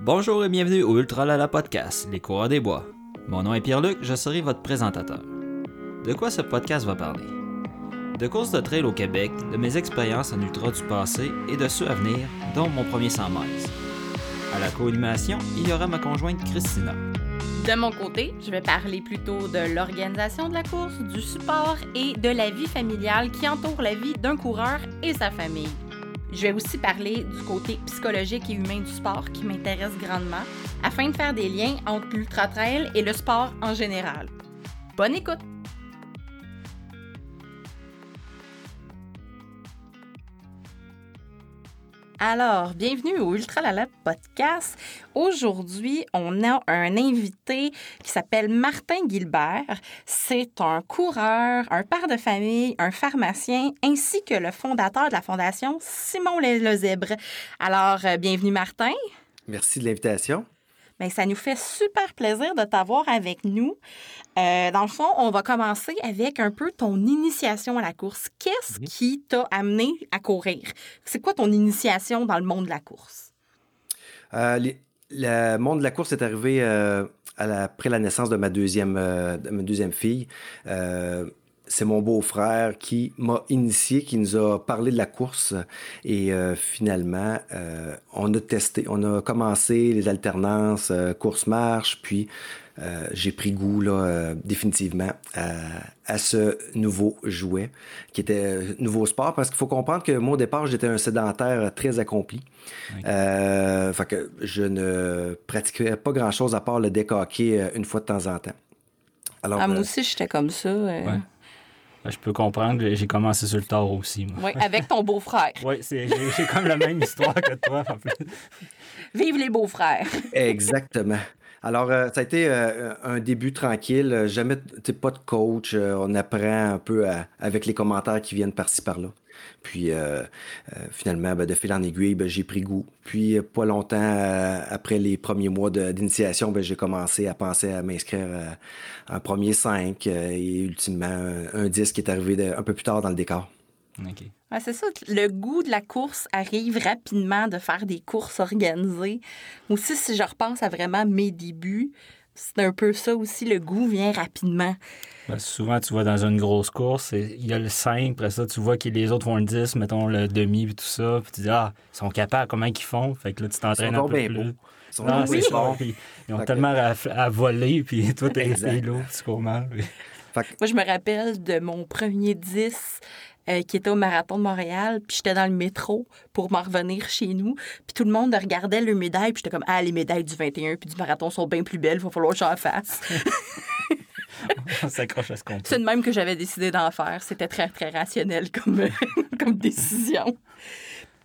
Bonjour et bienvenue au Ultra Lala Podcast, les coureurs des bois. Mon nom est Pierre-Luc, je serai votre présentateur. De quoi ce podcast va parler? De courses de trail au Québec, de mes expériences en ultra du passé et de ceux à venir, dont mon premier 100 miles. À la co-animation, il y aura ma conjointe Christina. De mon côté, je vais parler plutôt de l'organisation de la course, du support et de la vie familiale qui entoure la vie d'un coureur et sa famille. Je vais aussi parler du côté psychologique et humain du sport qui m'intéresse grandement afin de faire des liens entre l'ultra-trail et le sport en général. Bonne écoute! Alors, bienvenue au Ultra Lala Podcast. Aujourd'hui, on a un invité qui s'appelle Martin Gilbert. C'est un coureur, un père de famille, un pharmacien, ainsi que le fondateur de la fondation Simon Lezèbre. Alors, euh, bienvenue Martin. Merci de l'invitation. Bien, ça nous fait super plaisir de t'avoir avec nous. Euh, dans le fond, on va commencer avec un peu ton initiation à la course. Qu'est-ce qui t'a amené à courir? C'est quoi ton initiation dans le monde de la course? Euh, le monde de la course est arrivé euh, après la naissance de ma deuxième, de ma deuxième fille c'est mon beau-frère qui m'a initié, qui nous a parlé de la course. Et euh, finalement, euh, on a testé, on a commencé les alternances euh, course-marche, puis j'ai pris goût là, définitivement à, ce nouveau jouet, qui était nouveau sport, parce qu'il faut comprendre que moi, au départ, j'étais un sédentaire très accompli. fait que je ne pratiquais pas grand-chose à part le décaquer une fois de temps en temps. Alors, ah, moi aussi, j'étais comme ça. Ben, je peux comprendre, j'ai commencé sur le tard aussi. Oui, avec ton beau-frère. oui, j'ai comme la même histoire que toi, en fait. Vive les beaux-frères. Exactement. Alors, euh, ça a été euh, un début tranquille. Jamais, pas de coach. Euh, on apprend un peu avec les commentaires qui viennent par-ci par-là. Puis euh, euh, finalement, ben, de fil en aiguille, ben, j'ai pris goût. Puis pas longtemps après les premiers mois d'initiation, ben, j'ai commencé à penser à m'inscrire en premier 5 et ultimement un, disque qui est arrivé un peu plus tard dans le décor. c'est ça, le goût de la course arrive rapidement de faire des courses organisées. Aussi, si je repense à vraiment mes débuts, c'est un peu ça aussi, le goût vient rapidement. Ben, souvent, tu vois dans une grosse course, il y a le 5, après ça, tu vois que les autres font le 10, mettons le demi, puis tout ça, puis tu dis, ah, ils sont capables, comment ils font? Fait que là, tu t'entraînes un peu plus. Ils, sont non, ils ont tellement à, voler, puis toi, t'es là, tu cours mal. Moi, je me rappelle de mon premier 10 euh, qui était au marathon de Montréal, puis j'étais dans le métro pour m'en revenir chez nous, puis tout le monde regardait le médaille, puis j'étais comme ah les médailles du 21 puis du marathon sont bien plus belles, il va falloir que j'en fasse. C'est de même que j'avais décidé d'en faire. C'était très, très rationnel comme, comme décision.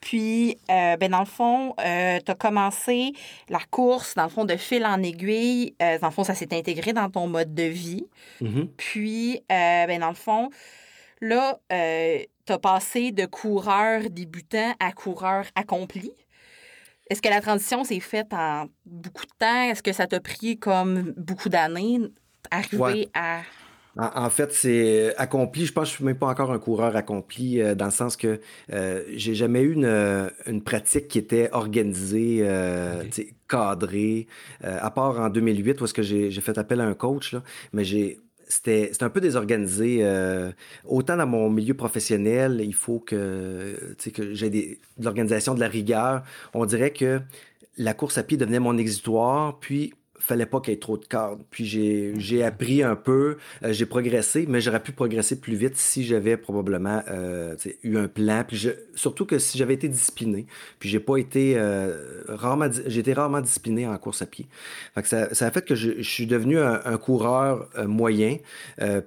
Puis, euh, ben dans le fond, euh, tu as commencé la course, dans le fond, de fil en aiguille. dans le fond, ça s'est intégré dans ton mode de vie. Mm-hmm. Puis, ben dans le fond, Là, euh, tu as passé de coureur débutant à coureur accompli. Est-ce que la transition s'est faite en beaucoup de temps? Est-ce que ça t'a pris comme beaucoup d'années? Arriver à... En, fait, c'est accompli. Je pense que je suis même pas encore un coureur accompli euh, dans le sens que euh, j'ai jamais eu une, une, pratique qui était organisée, euh, cadrée. à part en 2008 où est-ce que j'ai fait appel à un coach, là, mais j'ai c'était un peu désorganisé. Euh, autant dans mon milieu professionnel, il faut que, que j'ai de l'organisation, de la rigueur. On dirait que la course à pied devenait mon exitoire, puis fallait pas qu'il y ait trop de cadres. Puis j'ai appris un peu, euh, j'ai progressé, mais j'aurais pu progresser plus vite si j'avais probablement euh, eu un plan. Puis je, surtout que si j'avais été discipliné. Puis j'ai pas été euh, rarement, j'ai été rarement discipliné en course à pied. Fait que ça, ça a fait que je, je suis devenu un, un coureur moyen.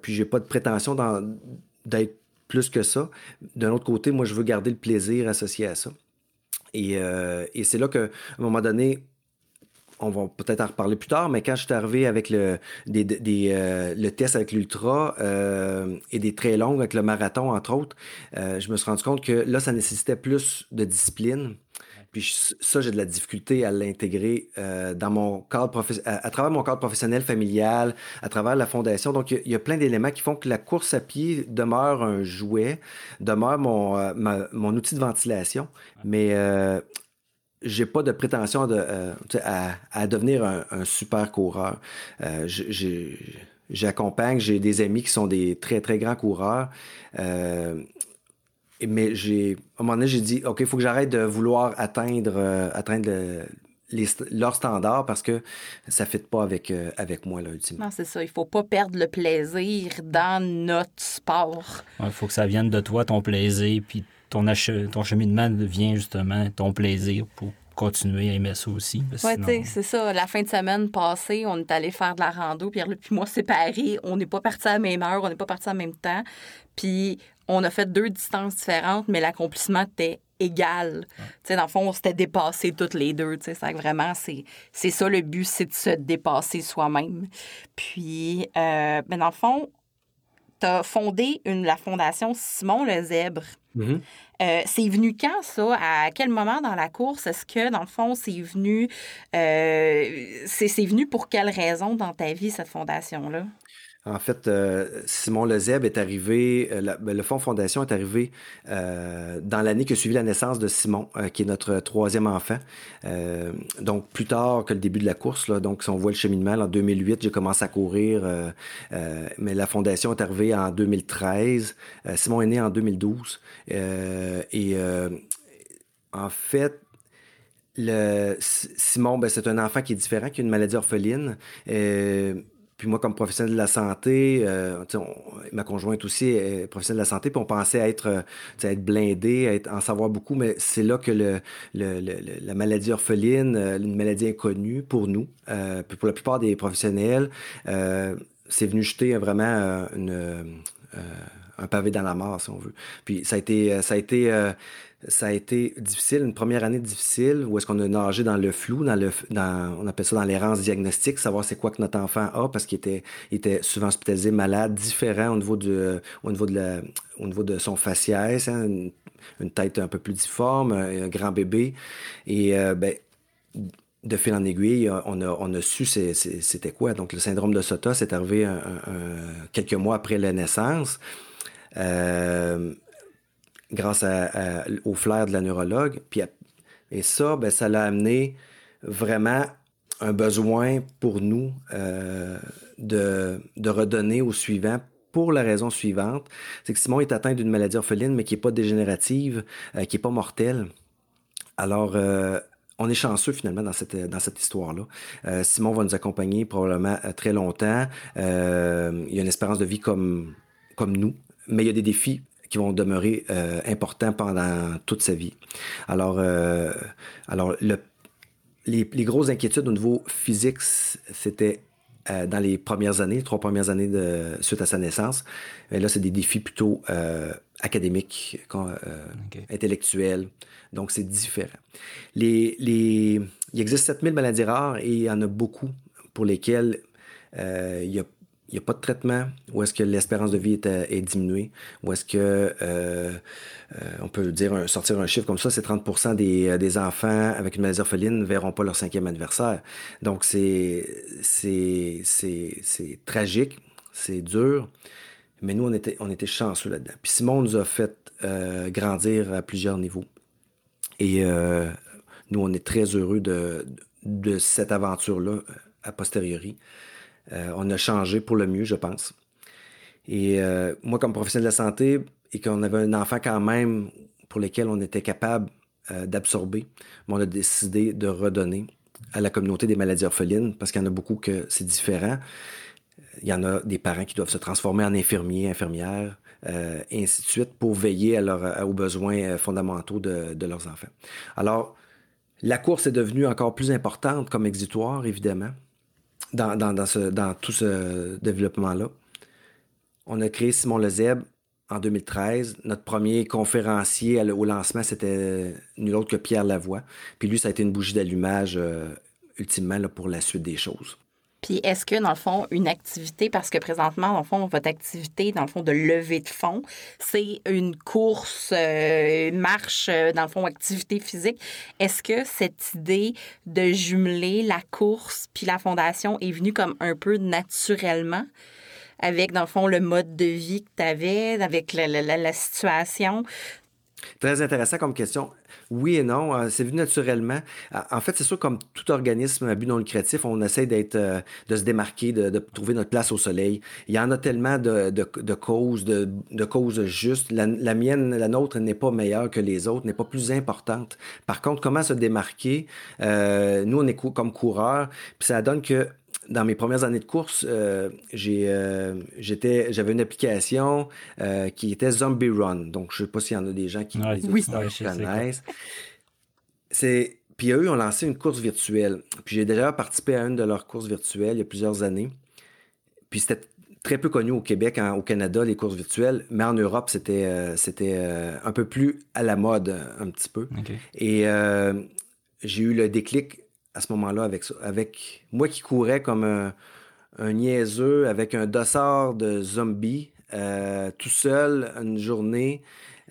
puis j'ai pas de prétention d'être plus que ça. D'un autre côté, moi, je veux garder le plaisir associé à ça. Et, et c'est là qu'à un moment donné, on va peut-être en reparler plus tard, mais quand je suis arrivé avec le, des, euh, le test avec l'ultra euh, et des très longues avec le marathon, entre autres, euh, je me suis rendu compte que là, ça nécessitait plus de discipline. Puis ça, j'ai de la difficulté à l'intégrer dans mon cadre professionnel, à, travers mon cadre professionnel, familial, à travers la fondation. Donc, il y, a plein d'éléments qui font que la course à pied demeure un jouet, demeure mon, mon outil de ventilation. Mais j'ai pas de prétention de, à, devenir un, super coureur. J'accompagne, j'ai des amis qui sont des très, très grands coureurs. mais j'ai, à un moment donné, j'ai dit, OK, il faut que j'arrête de vouloir atteindre, atteindre leur standard parce que ça ne fit pas avec, euh, avec moi, là, ultimement. Non, c'est ça. Il ne faut pas perdre le plaisir dans notre sport. Il faut que ça vienne de toi, ton plaisir, puis ton, ton cheminement devient justement ton plaisir pour continuer à aimer ça aussi. Oui, c'est ça. La fin de semaine passée, on est allé faire de la rando, Pierre puis moi séparés. On n'est pas partis à la même heure, on n'est pas partis en même temps. Puis on a fait deux distances différentes, mais l'accomplissement était égal. Dans le fond, on s'était dépassé toutes les deux. Ça, vraiment, c'est ça le but, c'est de se dépasser soi-même. Puis, euh, ben, dans le fond, tu as fondé une, la fondation Simon le Zèbre. Mm-hmm. Euh, c'est venu quand ça? À quel moment dans la course? Est-ce que, dans le fond, c'est venu... Euh, c'est venu pour quelle raison dans ta vie, cette fondation-là? En fait, euh, Simon Lezeb est arrivé, euh, ben, le Fonds Fondation est arrivé euh, dans l'année qui a suivi la naissance de Simon, qui est notre troisième enfant. donc, plus tard que le début de la course. Là, donc, si on voit le cheminement, en 2008, j'ai commencé à courir, mais la Fondation est arrivée en 2013. Simon est né en 2012. et en fait, le, Simon, ben, c'est un enfant qui est différent, qui a une maladie orpheline. Puis moi, comme professionnel de la santé, euh, ma conjointe aussi est professionnelle de la santé, puis on pensait être, euh, être blindé, être, en savoir beaucoup, mais c'est là que la maladie orpheline, euh, une maladie inconnue pour nous, puis pour la plupart des professionnels, c'est venu jeter vraiment un pavé dans la mort, si on veut. Puis ça a été, ça a été ça a été difficile, une première année difficile, où est-ce qu'on a nagé dans le flou, dans le, dans, on appelle ça dans l'errance diagnostique, savoir c'est quoi que notre enfant a, parce qu'il était, était souvent hospitalisé, malade, différent au niveau, du, au niveau, de, au niveau de son faciès, hein, une, tête un peu plus difforme, un, grand bébé. Et euh, ben, de fil en aiguille, on a, on a su c'était quoi. Donc, le syndrome de Sota, c'est arrivé quelques mois après la naissance. Euh, grâce au flair de la neurologue. Puis, et ça, ben, ça l'a amené vraiment un besoin pour nous euh, de, redonner au suivant pour la raison suivante, c'est que Simon est atteint d'une maladie orpheline, mais qui n'est pas dégénérative, euh, qui n'est pas mortelle. Alors, euh, on est chanceux finalement dans cette, histoire-là. Simon va nous accompagner probablement très longtemps. il a une espérance de vie comme, comme nous, mais il y a des défis qui vont demeurer euh, importants pendant toute sa vie. Alors, euh, alors le, les, les, grosses inquiétudes au niveau physique, c'était euh, dans les premières années, les trois premières années de, suite à sa naissance. Et là, c'est des défis plutôt académiques, intellectuels. Donc, c'est différent. Les, les, il existe 7000 maladies rares et il y en a beaucoup pour lesquelles il y a il n'y a pas de traitement, ou est-ce que l'espérance de vie est, euh, diminuée, ou est-ce que, euh, euh, on peut dire, sortir un chiffre comme ça, c'est 30 des, des, enfants avec une maladie orpheline ne verront pas leur cinquième anniversaire. Donc, c'est, tragique, c'est dur, mais nous, on était, on était chanceux là-dedans. Puis Simon nous a fait grandir à plusieurs niveaux. Et nous, on est très heureux de, de cette aventure-là a posteriori. Euh, on a changé pour le mieux, je pense. Et euh, moi, comme professionnel de la santé, et qu'on avait un enfant quand même pour lequel on était capable euh, d'absorber, on a décidé de redonner à la communauté des maladies orphelines, parce qu'il y en a beaucoup que c'est différent. Il y en a des parents qui doivent se transformer en infirmiers, infirmières, et ainsi de suite, pour veiller aux besoins fondamentaux de, de, leurs enfants. Alors, la course est devenue encore plus importante comme exitoire, évidemment dans, tout ce développement-là. On a créé Simon Lezeb en 2013. Notre premier conférencier au lancement, c'était nul autre que Pierre Lavoie. Puis lui, ça a été une bougie d'allumage euh, ultimement pour la suite des choses. Puis est-ce que, dans le fond, une activité, parce que présentement, dans le fond, votre activité, dans le fond, de levée de fonds, c'est une course, euh, marche, euh, dans le fond, activité physique. Est-ce que cette idée de jumeler la course puis la fondation est venue comme un peu naturellement? avec, dans le fond, le mode de vie que tu avais, avec la, situation? Très intéressant comme question. Oui et non, euh, c'est venu naturellement. En fait, c'est sûr, comme tout organisme à but non lucratif, on essaie d'être, euh, de se démarquer, de, trouver notre place au soleil. Il y en a tellement de, causes, de, causes justes. La, mienne, la nôtre n'est pas meilleure que les autres, n'est pas plus importante. Par contre, comment se démarquer? Euh, nous, on est comme coureurs, puis ça donne que dans mes premières années de course, euh, euh, j'avais une application euh, qui était Zombie Run. Donc, je ne sais pas s'il y en a des gens qui, oui, connaissent. C'est, puis eux, ils ont lancé une course virtuelle. Puis j'ai déjà participé à une de leurs courses virtuelles il y a plusieurs années. Puis c'était très peu connu au Québec, au Canada, les courses virtuelles, mais en Europe, c'était c'était un peu plus à la mode, un petit peu. Et j'ai eu le déclic à ce moment-là avec, avec moi qui courais comme un, niaiseux avec un dossard de zombies euh, tout seul une journée.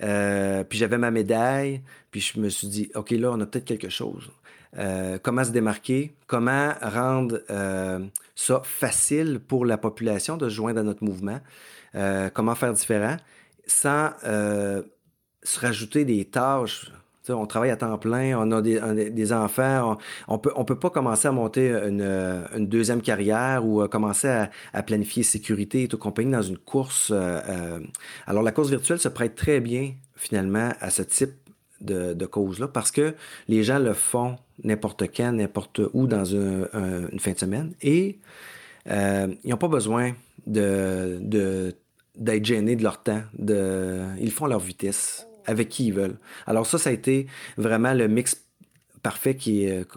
Euh, puis j'avais ma médaille. Puis je me suis dit, OK, là, on a peut-être quelque chose. Euh, comment se démarquer? Comment rendre ça facile pour la population de se joindre à notre mouvement? comment faire différent? Sans se rajouter des tâches on travaille à temps plein, on a des, enfants, on, peut, on peut pas commencer à monter une, deuxième carrière ou euh, commencer à, planifier sécurité et tout compagnie dans une course. Euh, euh. alors la course virtuelle se prête très bien finalement à ce type de, cause-là parce que les gens le font n'importe quand, n'importe où dans une fin de semaine et ils n'ont pas besoin d'être gênés de leur temps. Ils font leur vitesse avec qui ils veulent. Alors ça, ça a été vraiment le mix parfait qui est,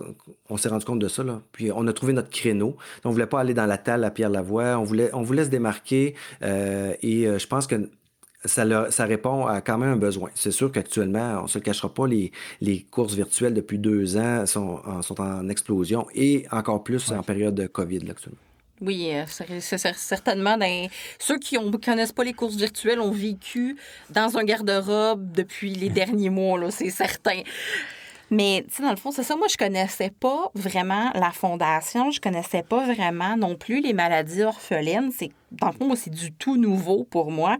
on s'est rendu compte de ça là. Puis on a trouvé notre créneau. On voulait pas aller dans la talle à Pierre Lavoie. On voulait, on voulait se démarquer euh, et euh, je pense que ça, ça, répond à quand même un besoin. C'est sûr qu'actuellement, on ne se cachera pas, les, les, courses virtuelles depuis deux ans sont, sont en explosion et encore plus en période de COVID là, actuellement. Oui, euh, c'est certainement. Ceux qui ne connaissent pas les courses virtuelles ont vécu dans un garde-robe depuis les derniers mois, c'est certain. Mais, tu sais, dans le fond, c'est ça. Moi, je connaissais pas vraiment la fondation. Je connaissais pas vraiment non plus les maladies orphelines. C'est, dans le fond, c'est du tout nouveau pour moi.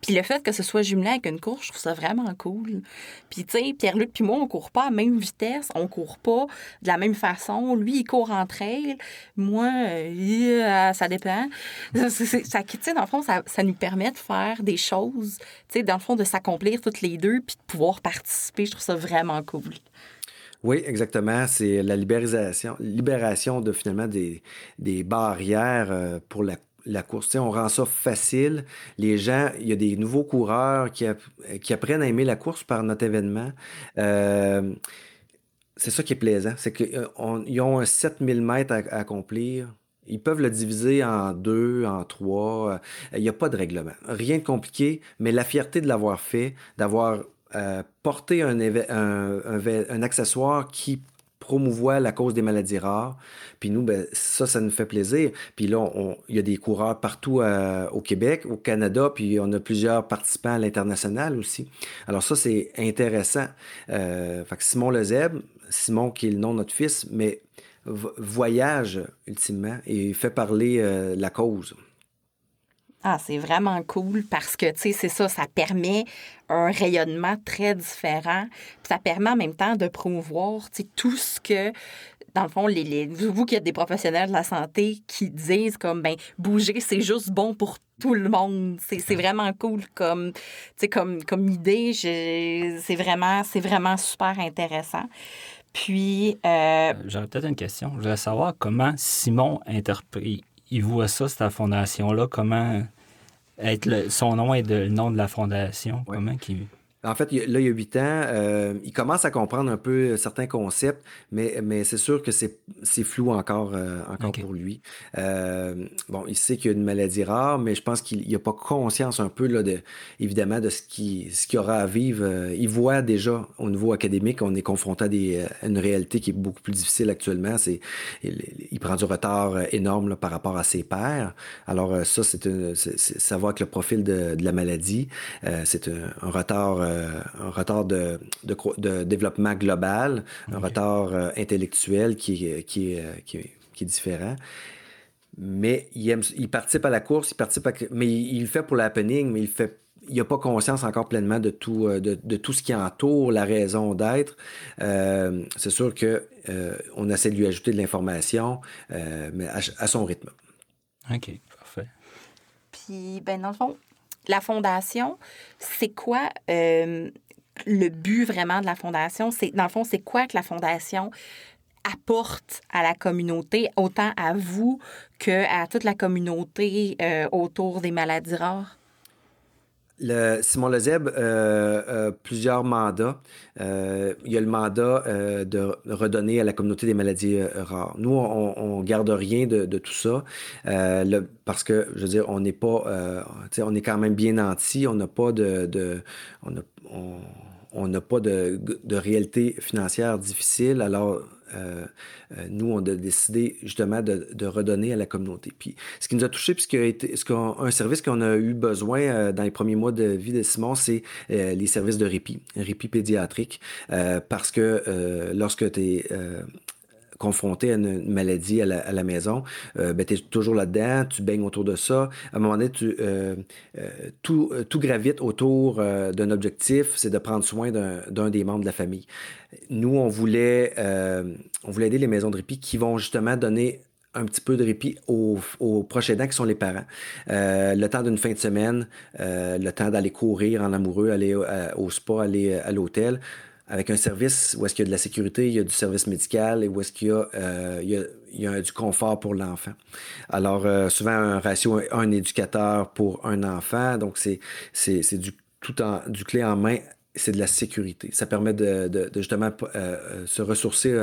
Puis le fait que ce soit jumelé avec une course, je trouve ça vraiment cool. Puis, tu sais, Pierre-Luc puis moi, on court pas à la même vitesse. On court pas de la même façon. Lui, il court en trail. Moi, euh, ça dépend. Ça, tu sais, dans le fond, ça, ça nous permet de faire des choses, tu sais, dans le fond, de s'accomplir toutes les deux puis de pouvoir participer. Je trouve ça vraiment cool. Oui, exactement. C'est la libération, libération de finalement des, des barrières euh, pour la, la course. on rend ça facile. Les gens, il y a des nouveaux coureurs qui, apprennent à aimer la course par notre événement. Euh, c'est ça qui est plaisant. C'est qu'ils euh, ont un 7000 mètres à, accomplir. Ils peuvent le diviser en deux, en trois. Il n'y a pas de règlement. Rien de compliqué, mais la fierté de l'avoir fait, d'avoir euh, porter un, un, accessoire qui promouvoit la cause des maladies rares. Puis nous, ben, ça, ça nous fait plaisir. Puis là, il y a des coureurs partout euh, au Québec, au Canada, puis on a plusieurs participants à l'international aussi. Alors ça, c'est intéressant. Euh, fait que Simon Lezeb, Simon qui est le nom de notre fils, mais voyage ultimement et fait parler la cause. Ah, c'est vraiment cool parce que, tu sais, c'est ça, ça permet un rayonnement très différent. Ça permet en même temps de promouvoir, tu sais, tout ce que dans le fond, les, vous qui êtes des professionnels de la santé qui disent comme ben bouger, c'est juste bon pour tout le monde. C'est vraiment cool comme, comme, comme idée. C'est vraiment, vraiment super intéressant. Puis. Euh... J'aurais peut-être une question. Je voudrais savoir comment Simon interprète il voit ça, cette fondation-là, comment être son nom est le nom de la fondation, comment qu'il en fait, là, il y a huit ans, euh, il commence à comprendre un peu certains concepts, mais, mais c'est sûr que c'est, flou encore, euh, encore pour lui. Euh, bon, il sait qu'il y a une maladie rare, mais je pense qu'il n'a pas conscience un peu, là, de, évidemment, de ce qu'il, ce aura à vivre. Il voit déjà, au niveau académique, on est confronté à, des, une réalité qui est beaucoup plus difficile actuellement. C'est, il, prend du retard énorme par rapport à ses pairs. Alors, ça, c'est, savoir que le profil de, de la maladie, c'est un retard euh, un retard de, de, développement global, un retard euh, intellectuel qui, euh, qui, qui, qui, est différent. Mais il, il participe à la course, il participe mais il, le fait pour l'happening, mais il fait il n'a pas conscience encore pleinement de tout, de, tout ce qui entoure la raison d'être. c'est sûr que on essaie de lui ajouter de l'information, mais à, son rythme. OK, parfait. Puis, ben, dans le fond, la fondation, c'est quoi le but vraiment de la fondation? C'est, dans le fond, c'est quoi que la fondation apporte à la communauté, autant à vous qu'à toute la communauté euh, autour des maladies rares? Le, Simon Lezeb, euh, plusieurs mandats. Euh, il y a le mandat de redonner à la communauté des maladies rares. Nous, on, ne garde rien de, tout ça parce que, je veux dire, on n'est pas, on est quand même bien nanti. On n'a pas de, on n'a pas de, de, réalité financière difficile. Alors, euh, euh, nous, on a décidé justement de, redonner à la communauté. Puis, ce qui nous a touché, puisque ce qu'on, un service qu'on a eu besoin euh, dans les premiers mois de vie de Simon, c'est les services de répit, répit pédiatrique, parce que lorsque tu es confronté à une maladie à la, maison, euh, ben, tu es toujours là-dedans, tu baignes autour de ça. À un moment donné, euh, euh, tout, tout, gravite autour d'un objectif, c'est de prendre soin d'un des membres de la famille. Nous, on voulait, on voulait aider les maisons de répit qui vont justement donner un petit peu de répit aux, aux proches aidants qui sont les parents. le temps d'une fin de semaine, le temps d'aller courir en amoureux, aller au spa, aller à l'hôtel avec un service où est-ce qu'il y a de la sécurité, il y a du service médical et où est-ce qu'il y a, euh, il y a, du confort pour l'enfant. Alors, euh, souvent, un ratio, un, éducateur pour un enfant, donc c'est, c'est, c'est du, tout en, du clé en main c'est de la sécurité. Ça permet de, de, justement euh, se ressourcer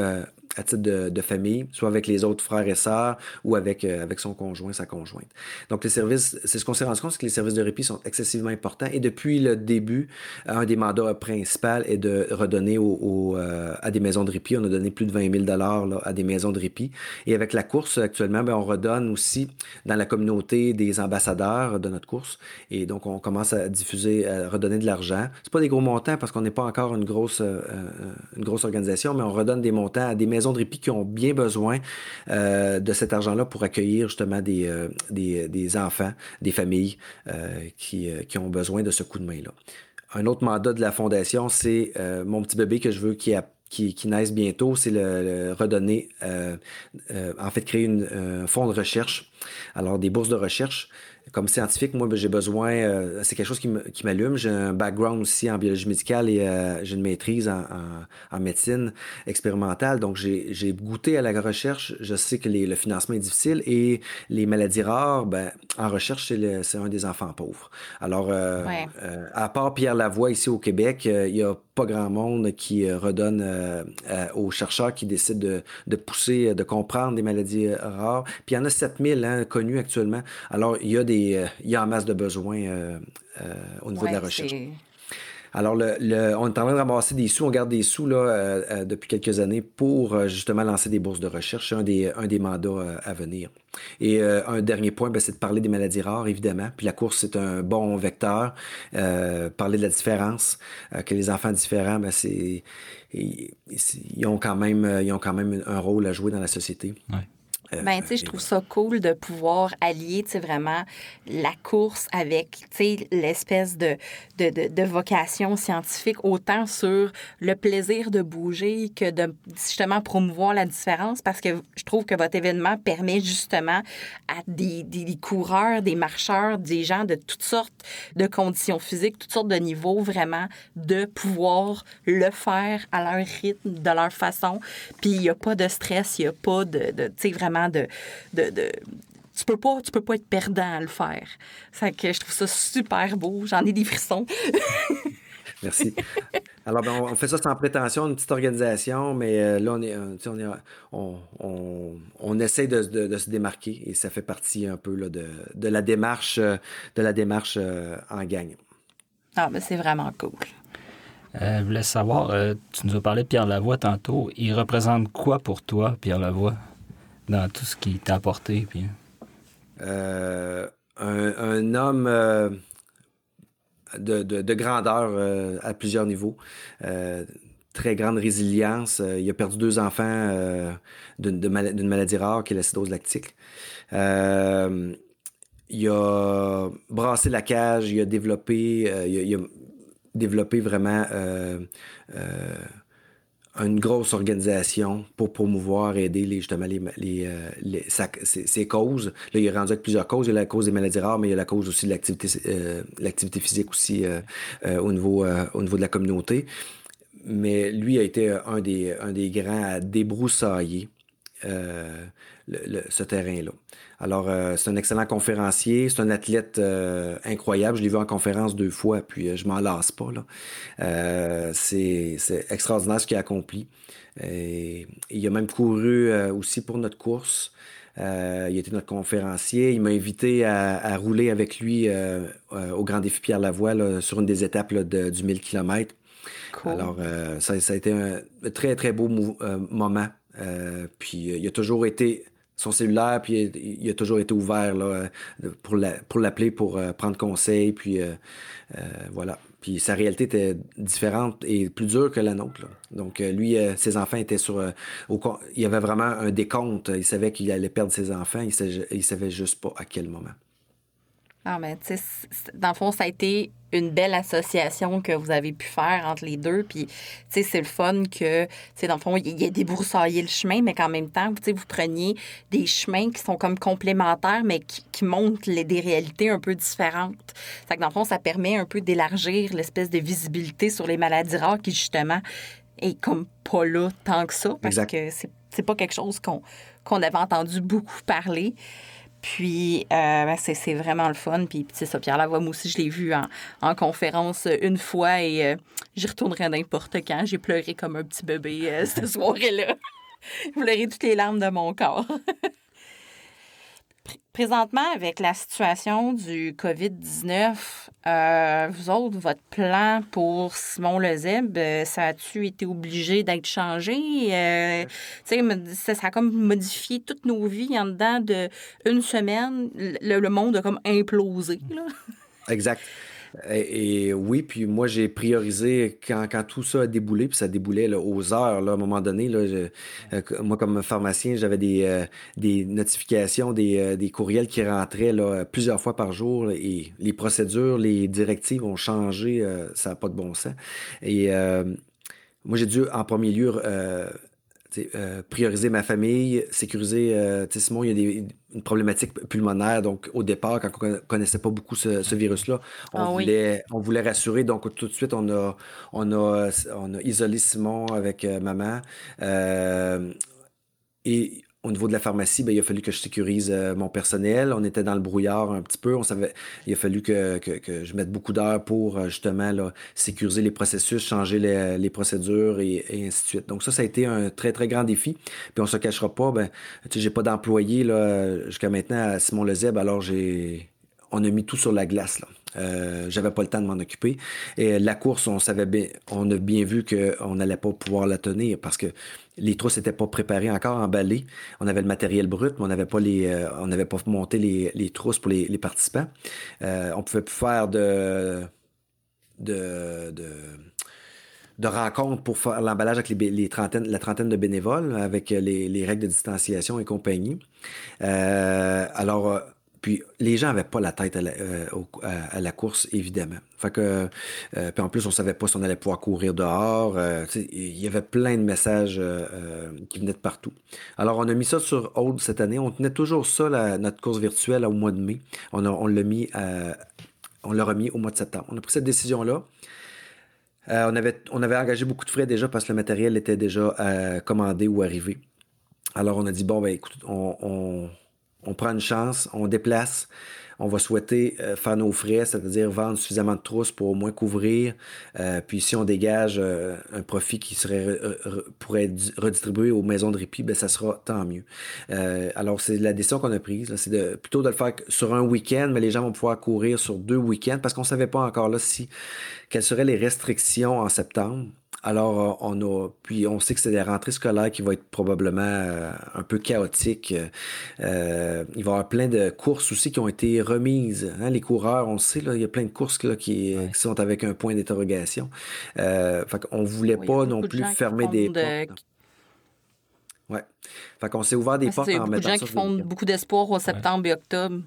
à titre de, famille, soit avec les autres frères et sœurs ou avec, euh, avec son conjoint, sa conjointe. Donc, les services, c'est ce qu'on s'est rendu compte, c'est que les services de répit sont excessivement importants. Et depuis le début, un des mandats principaux est de redonner au, euh, à des maisons de répit. On a donné plus de 20 000 là, à des maisons de répit. Et avec la course, actuellement, bien, on redonne aussi dans la communauté des ambassadeurs de notre course. Et donc, on commence à diffuser, à redonner de l'argent. C'est pas des gros montants parce qu'on n'est pas encore une grosse, euh, une grosse organisation, mais on redonne des montants à des maisons de répit qui ont bien besoin euh, de cet argent-là pour accueillir justement des, euh, des, enfants, des familles euh, qui, qui, ont besoin de ce coup de main-là. Un autre mandat de la Fondation, c'est mon petit bébé que je veux qui a qui, bientôt, c'est le, redonner, en fait, créer un fonds de recherche, alors des bourses de recherche comme scientifique, moi, ben, j'ai besoin, euh, c'est quelque chose qui m'allume. J'ai un background aussi en biologie médicale et euh, j'ai une maîtrise en, médecine expérimentale. Donc, j'ai goûté à la recherche. Je sais que le financement est difficile et les maladies rares, ben, en recherche, c'est un des enfants pauvres. Alors, euh, à part Pierre Lavoie ici au Québec, il y a pas grand monde qui redonne aux chercheurs qui décident de, de, pousser, de comprendre des maladies rares. Puis il y en a 7000 hein, connus actuellement. Alors, il y a des euh, il y a en masse de besoins euh, euh, au niveau de la recherche. Alors, le, on est en train de ramasser des sous, on garde des sous là, depuis quelques années pour justement lancer des bourses de recherche. C'est un des, un des mandats à venir. Et un dernier point, ben, c'est de parler des maladies rares, évidemment. Puis la course, c'est un bon vecteur. parler de la différence, que les enfants différents, c'est, ils, ont quand même, ils ont quand même un rôle à jouer dans la société. Euh, ben, tu sais, je trouve ça cool de pouvoir allier, tu sais, vraiment la course avec, tu sais, l'espèce de, de, de, de, vocation scientifique, autant sur le plaisir de bouger que de justement promouvoir la différence, parce que je trouve que votre événement permet justement à des, des coureurs, des marcheurs, des gens de toutes sortes de conditions physiques, toutes sortes de niveaux, vraiment, de pouvoir le faire à leur rythme, de leur façon. Puis il n'y a pas de stress, il n'y a pas de, de tu sais, vraiment de, de, tu peux pas tu peux pas être perdant à le faire. C'est que je trouve ça super beau, j'en ai des frissons. Merci. Alors, ben, on fait ça sans prétention, une petite organisation, mais euh, là, on, est, euh, on, on, on, essaie de, de, se démarquer et ça fait partie un peu là, de, de, la démarche, euh, de la démarche en gang. Ah, ben c'est vraiment cool. je voulais savoir, tu nous as parlé de Pierre Lavoie tantôt. Il représente quoi pour toi, Pierre Lavoie? Dans tout ce qui t'a apporté? Puis... Euh, un, homme euh, de, grandeur euh, à plusieurs niveaux. très grande résilience. il a perdu deux enfants d'une maladie rare qui est l'acidose lactique. il a brassé la cage, il a développé, il, a, développé vraiment une grosse organisation pour promouvoir et aider les, justement les, les, ses, causes. Là, il est rendu avec plusieurs causes. Il y a la cause des maladies rares, mais il y a la cause aussi de l'activité, l'activité physique aussi au, niveau, au niveau de la communauté. Mais lui a été un des, un des grands à débroussailler ce terrain-là. Alors, euh, c'est un excellent conférencier, c'est un athlète euh, incroyable. Je l'ai vu en conférence deux fois, puis euh, je m'en lasse pas. Là. c'est, extraordinaire ce qu'il a accompli. Et, il a même couru aussi pour notre course. il a été notre conférencier. Il m'a invité à, rouler avec lui au Grand Défi Pierre Lavoie sur une des étapes du 1000 km. Alors, ça, ça, a été un très, très beau moment. puis, il a toujours été son cellulaire, puis il, a toujours été ouvert là, pour, l'appeler, pour euh, prendre conseil, puis euh, euh, voilà. Puis sa réalité était différente et plus dure que la nôtre. Donc lui, ses enfants étaient sur... il y avait vraiment un décompte. Il savait qu'il allait perdre ses enfants. Il savait, il savait juste pas à quel moment. Ah, mais tu sais, dans le fond, ça a été une belle association que vous avez pu faire entre les deux. Puis, tu sais, c'est le fun que, tu sais, dans le fond, il y a débroussaillé le chemin, mais qu'en même temps, tu sais, vous preniez des chemins qui sont comme complémentaires, mais qui, qui montrent les, des réalités un peu différentes. Fait que dans le fond, ça permet un peu d'élargir l'espèce de visibilité sur les maladies rares qui, justement, est comme pas là tant que ça, parce que c'est pas quelque chose qu'on qu'on avait entendu beaucoup parler. Puis, euh, ben, c'est vraiment le fun. Puis, c'est ça, Pierre Lavoie, moi aussi, je l'ai vu en, conférence une fois et euh, j'y retournerai n'importe quand. J'ai pleuré comme un petit bébé euh, cette soirée-là. Pleuré toutes les larmes de mon corps. Présentement, avec la situation du COVID-19, euh, vous autres, votre plan pour Simon Lezeb, euh, ça a-tu été obligé d'être changé? Euh, ça, ça, a comme modifié toutes nos vies en dedans de une semaine. Le, monde a comme implosé. Exact. Et, oui, puis moi, j'ai priorisé quand, quand, tout ça a déboulé, puis ça déboulait aux heures, là, à un moment donné. Là, euh, moi, comme pharmacien, j'avais des, euh, des notifications, des, euh, des, courriels qui rentraient là, plusieurs fois par jour. Et les procédures, les directives ont changé, ça n'a pas de bon sens. Et moi, j'ai dû, en premier lieu, euh, prioriser ma famille, sécuriser. Euh, Simon, il y a des, une problématique pulmonaire. Donc, au départ, quand on connaissait pas beaucoup ce, virus-là, on, ah voulait, on voulait rassurer. Donc, tout de suite, on a, on a, on a isolé Simon avec euh, maman. et au niveau de la pharmacie, ben, il a fallu que je sécurise euh, mon personnel. On était dans le brouillard un petit peu. On savait, il a fallu que, que, je mette beaucoup d'heures pour euh, justement là, sécuriser les processus, changer les, les procédures et, ainsi de suite. Donc ça, ça a été un très, très grand défi. Puis on se cachera pas, ben, tu sais, j'ai pas d'employé jusqu'à maintenant à Simon Lezeb, alors j'ai on a mis tout sur la glace. Là. Euh, j'avais pas le temps de m'en occuper. Et la course, on savait bien, on a bien vu qu'on n'allait pas pouvoir la tenir parce que les trousses n'étaient pas préparées encore, emballées. On avait le matériel brut, mais on n'avait euh, pas monté les, les, trousses pour les, participants. Euh, on pouvait plus faire de, de, de rencontres pour faire l'emballage avec les, trentaines, la trentaine de bénévoles, avec les, les règles de distanciation et compagnie. Alors, puis les gens n'avaient pas la tête euh, à la, course, évidemment. Que, euh, puis en plus, on savait pas si on allait pouvoir courir dehors. Euh, il y avait plein de messages qui venaient de partout. Alors, on a mis ça sur Hold cette année. On tenait toujours ça, notre course virtuelle, au mois de mai. On, mis, on l'a remis au mois de septembre. On a pris cette décision-là. on, avait, on avait engagé beaucoup de frais déjà parce que le matériel était déjà commandé ou arrivé. Alors, on a dit, bon, ben écoute, on prend une chance, on déplace, on va souhaiter euh, faire nos frais, c'est-à-dire vendre suffisamment de trousses pour au moins couvrir. Euh, puis si on dégage euh, un profit qui serait pourrait être redistribué aux maisons de répit, ben ça sera tant mieux. alors c'est la décision qu'on a prise, c'est plutôt de le faire sur un week-end, mais les gens vont pouvoir courir sur deux week-ends parce qu'on savait pas encore là si quelles seraient les restrictions en septembre? Alors, euh, on a, puis on sait que c'est des rentrées scolaires qui vont être probablement euh, un peu chaotiques. Euh, il va y avoir plein de courses aussi qui ont été remises. Hein, les coureurs, on sait, là, il y a plein de courses là, qui, sont avec un point d'interrogation. Euh, fait qu'on voulait pas non plus fermer des portes. Ouais. Fait qu'on s'est ouvert des portes en mettant Il y a beaucoup de gens qui font beaucoup d'espoir au septembre et octobre.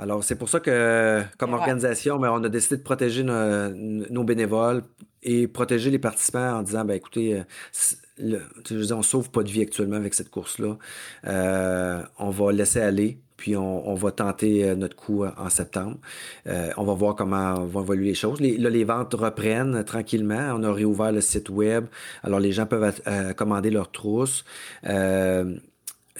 Alors, c'est pour ça que, comme organisation, ben, on a décidé de protéger nos, bénévoles et protéger les participants en disant, ben écoutez, euh, je veux dire, on sauve pas de vie actuellement avec cette course-là. Euh, on va laisser aller, puis on, va tenter euh, notre coup en septembre. on va voir comment vont évoluer les choses. là, les ventes reprennent tranquillement. On a réouvert le site web. Alors, les gens peuvent commander leurs trousses.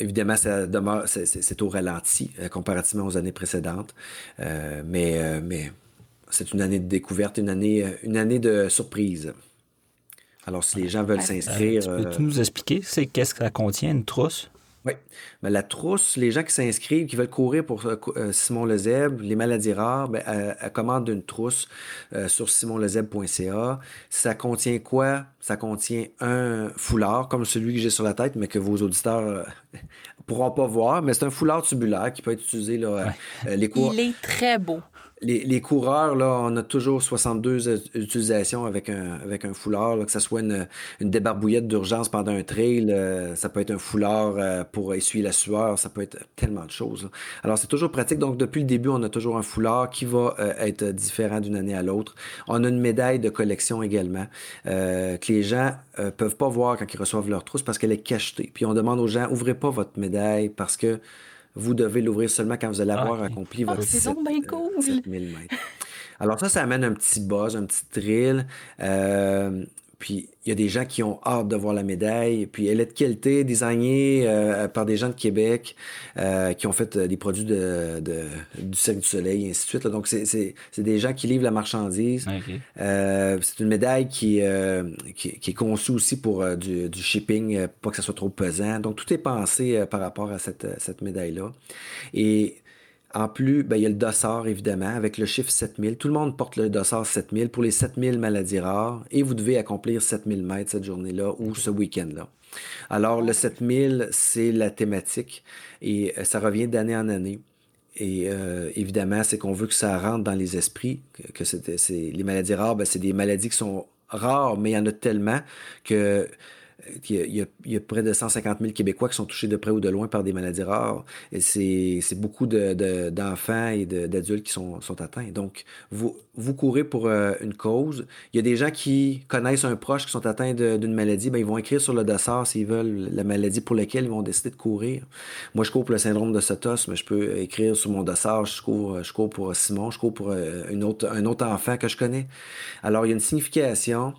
Évidemment, ça demeure, c'est au ralenti euh, comparativement aux années précédentes. Euh, mais, euh, mais c'est une année de découverte, une année, une année de surprise. Alors, si les gens veulent s'inscrire. Peux-tu nous expliquer? C'est qu'est-ce que ça contient, une trousse? Oui. Mais la trousse, les gens qui s'inscrivent, qui veulent courir pour euh, euh, Simon Lezeb, les maladies rares, ben, elle, commande une trousse euh, sur simonlezeb.ca. Ça contient quoi? Ça contient un foulard, comme celui que j'ai sur la tête, mais que vos auditeurs ne pourront pas voir. Mais c'est un foulard tubulaire qui peut être utilisé là, les cours. Il est très beau les, coureurs, là, on a toujours 62 utilisations avec un, foulard, que ce soit une, débarbouillette d'urgence pendant un trail, euh, ça peut être un foulard euh, pour essuyer la sueur, ça peut être tellement de choses. Alors, c'est toujours pratique. Donc, depuis le début, on a toujours un foulard qui va euh, être différent d'une année à l'autre. On a une médaille de collection également, que les gens peuvent pas voir quand ils reçoivent leur trousse parce qu'elle est cachetée. Puis, on demande aux gens, ouvrez pas votre médaille parce que vous devez l'ouvrir seulement quand vous allez ah, avoir accompli votre oh, 7000 mètres. Alors ça, ça amène un petit buzz, un petit thrill. Euh, puis il y a des gens qui ont hâte de voir la médaille. Puis elle est de qualité, designée euh, par des gens de Québec euh, qui ont fait des produits de, du Cercle du Soleil, et ainsi de suite. Donc c'est des gens qui livrent la marchandise. c'est une médaille qui, qui, est conçue aussi pour du, du, shipping, pas que ça soit trop pesant. Donc tout est pensé par rapport à cette, cette médaille-là. Et en plus, ben, il y a le dossard, évidemment, avec le chiffre 7000. Tout le monde porte le dossard 7000 pour les 7000 maladies rares et vous devez accomplir 7000 mètres cette journée-là ou ce week-end-là. Alors, le 7000, c'est la thématique et euh, ça revient d'année en année. Et euh, évidemment, c'est qu'on veut que ça rentre dans les esprits, que, c'est, les maladies rares, ben, c'est des maladies qui sont rares, mais il y en a tellement que il y, a, près de 150 000 Québécois qui sont touchés de près ou de loin par des maladies rares. C'est beaucoup d'enfants et d'adultes qui sont, atteints. Donc, vous, courez pour euh, une cause. Il y a des gens qui connaissent un proche qui sont atteints d'une maladie. Ben, ils vont écrire sur le dossard s'ils veulent la maladie pour laquelle ils vont décider de courir. Moi, je cours pour le syndrome de Sotos, mais je peux écrire sur mon dossard, je cours, pour Simon, je cours pour euh, un autre enfant que je connais. Alors, il y a une signification.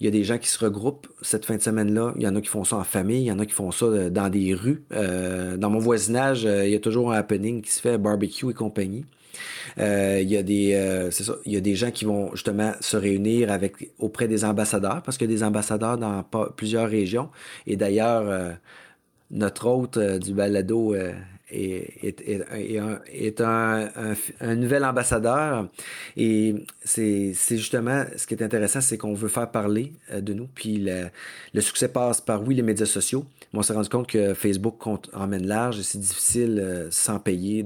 Il y a des gens qui se regroupent cette fin de semaine-là. Il y en a qui font ça en famille, il y en a qui font ça euh, dans des rues. Euh, dans mon voisinage, euh, il y a toujours un happening qui se fait, barbecue et compagnie. il y a des il y a des gens qui vont justement se réunir avec auprès des ambassadeurs parce qu'il y a des ambassadeurs dans plusieurs régions et d'ailleurs notre hôte du balado est, un, nouvel ambassadeur. Et c'est justement ce qui est intéressant, c'est qu'on veut faire parler euh, de nous. Puis le, succès passe par, oui, les médias sociaux. Mais on s'est rendu compte que Facebook compte, emmène large et c'est difficile, euh, sans payer,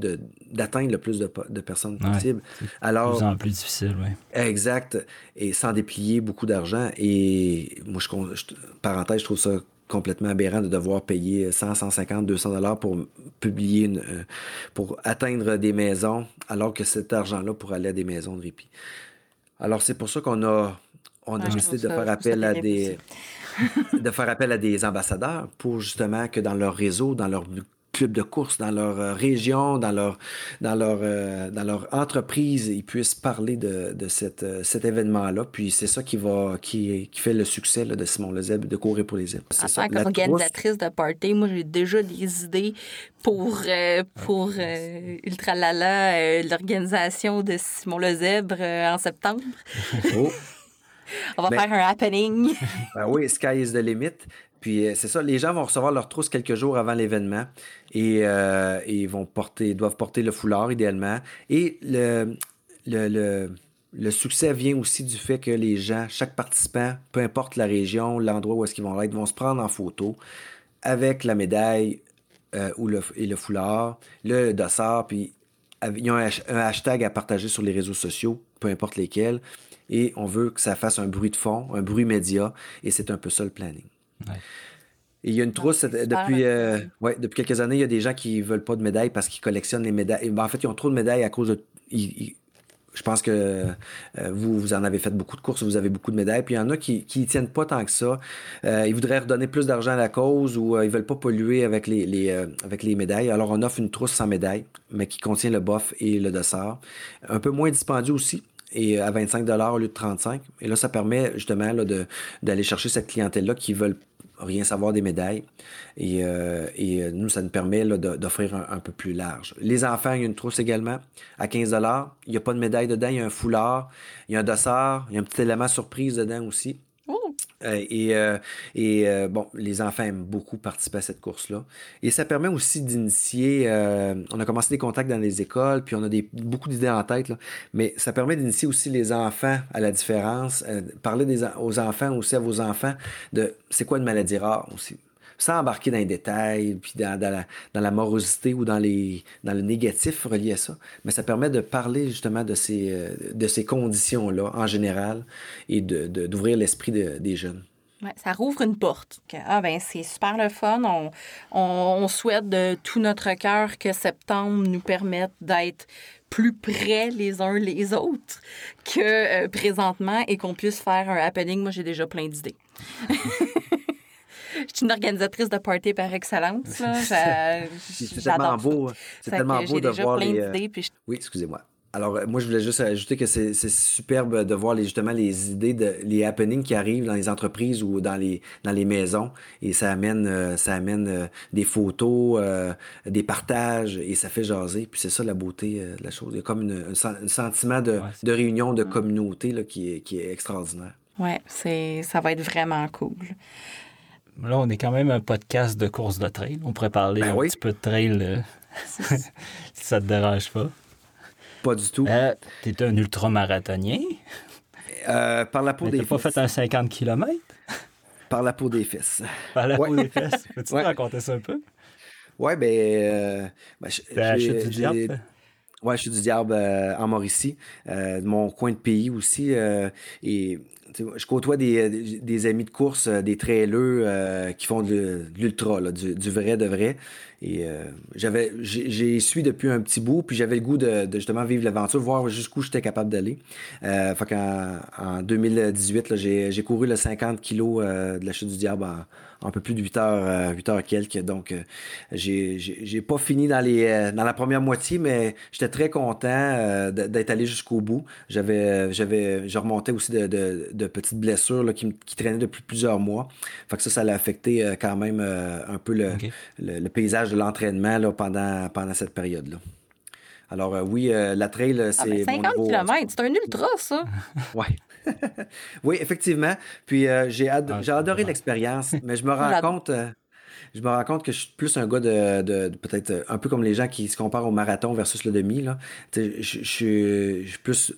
d'atteindre le plus de, personnes possible. Alors, de plus en plus difficile, oui. Exact. Et sans déplier beaucoup d'argent. Et moi, je, je, parenthèse, je trouve ça complètement aberrant de devoir payer 100, 150, 200 dollars pour publier, une, euh, pour atteindre des maisons, alors que cet argent-là pourrait aller à des maisons de répit. Alors c'est pour ça qu'on a, on a décidé de faire appel à des, de faire appel à des ambassadeurs pour justement que dans leur réseau, dans leur club de course, dans leur euh, région, dans leur, dans leur, euh, dans leur entreprise, ils puissent parler de, de cette, euh, cet événement-là. Puis c'est ça qui va qui, qui fait le succès là, de Simon Lezeb, de courir pour les zèbres. En tant qu'organisatrice de party, moi j'ai déjà des idées pour, pour Ultra Lala, l'organisation de Simon Lezèbre en septembre. Oh. On va faire un happening. Ben oui, sky is the limit. Puis euh, c'est ça, les gens vont recevoir leur trousse quelques jours avant l'événement et, euh, vont porter, doivent porter le foulard idéalement. Et le, le, le, succès vient aussi du fait que les gens, chaque participant, peu importe la région, l'endroit où est-ce qu'ils vont être, vont se prendre en photo avec la médaille euh, ou le, et le foulard, le dossard, puis ils ont un, hashtag à partager sur les réseaux sociaux, peu importe lesquels, et on veut que ça fasse un bruit de fond, un bruit média, et c'est un peu ça le planning. Il y a une trousse depuis, ouais, depuis quelques années, il y a des gens qui veulent pas de médailles parce qu'ils collectionnent les médailles. Ben, en fait, ils ont trop de médailles à cause de. je pense que vous, vous en avez fait beaucoup de courses, vous avez beaucoup de médailles. Puis il y en a qui ne tiennent pas tant que ça. ils voudraient redonner plus d'argent à la cause ou ils veulent pas polluer avec les, les avec les médailles. Alors on offre une trousse sans médaille, mais qui contient le bof et le dossard. Un peu moins dispendieux aussi et à 25 au lieu de 35. Et là, ça permet justement d'aller chercher cette clientèle-là qui veulent rien savoir des médailles. Et, euh, euh, nous, ça nous permet d'offrir un, peu plus large. Les enfants, il y a une trousse également à 15 Il n'y a pas de médaille dedans, il y a un foulard, il y a un dossard, il y a un petit élément surprise dedans aussi. Euh, et, euh, euh, bon, les enfants aiment beaucoup participer à cette course-là. Et ça permet aussi d'initier. on a commencé des contacts dans les écoles, puis on a beaucoup d'idées en tête, mais ça permet d'initier aussi les enfants à la différence. parler des, aux enfants aussi, à vos enfants, de c'est quoi une maladie rare aussi? Sans embarquer dans les détails, puis dans, la, morosité ou dans, les, dans le négatif relié à ça. Mais ça permet de parler justement de ces, euh, de ces conditions-là en général et d'ouvrir de, l'esprit des jeunes. Ouais, ça rouvre une porte. Ah ben c'est super le fun. On, on, souhaite de tout notre cœur que septembre nous permette d'être plus près les uns les autres que euh, présentement et qu'on puisse faire un happening. Moi, j'ai déjà plein d'idées. je suis une organisatrice de party par excellence. C'est tellement beau. C'est tellement beau de voir les. Euh, oui, excusez-moi. Alors, euh, moi, je voulais juste ajouter que c'est superbe de voir les, justement les idées, de, les happenings qui arrivent dans les entreprises ou dans les, dans les maisons. Et ça amène, euh, ça amène des photos, des partages et ça fait jaser. Puis c'est ça la beauté de la chose. Il y a comme une, un, sentiment de, de, réunion, de communauté là, qui, est, qui est extraordinaire. Oui, ça va être vraiment cool. Là, on est quand même un podcast de course de trail. On pourrait parler ben un petit peu de trail euh, si ça te dérange pas. Pas du tout. Euh, tu es un ultramarathonien. Euh, par la peau des fesses. pas fait un 50 km? Par la peau des fesses. Par la peau des fesses. Peux-tu ouais. raconter ça un peu? Oui, ben, euh, ben la chute du diable? Ouais, je suis du diable en Mauricie, mon coin de pays aussi. et je côtoie des, des, amis de course, euh, des trailers euh, qui font de, l'ultra, du, vrai de vrai. Et euh, j'avais, j'ai suis depuis un petit bout, puis j'avais le goût de, justement vivre l'aventure, voir jusqu'où j'étais capable d'aller. Euh, fait qu'en en 2018, j'ai couru le 50 kilos de la chute du diable en, un peu plus de 8 heures, 8 heures quelques. Donc, j'ai pas fini dans, les, dans la première moitié, mais j'étais très content d'être allé jusqu'au bout. J'avais, j'avais, je remontais aussi de, de, petites blessures là, qui, qui, traînaient depuis plusieurs mois. Fait que ça, ça l'a affecté quand même un peu le, le paysage de l'entraînement pendant, pendant cette période-là. Alors euh, oui, euh, la trail, ah, c'est. 50 km, c'est un ultra, ça. oui. oui, effectivement. Puis euh, j'ai, ah, adoré l'expérience, mais je me rends compte. je me rends compte que je suis plus un gars de, peut-être un peu comme les gens qui se comparent au marathon versus le demi. Là. Je, je, je suis plus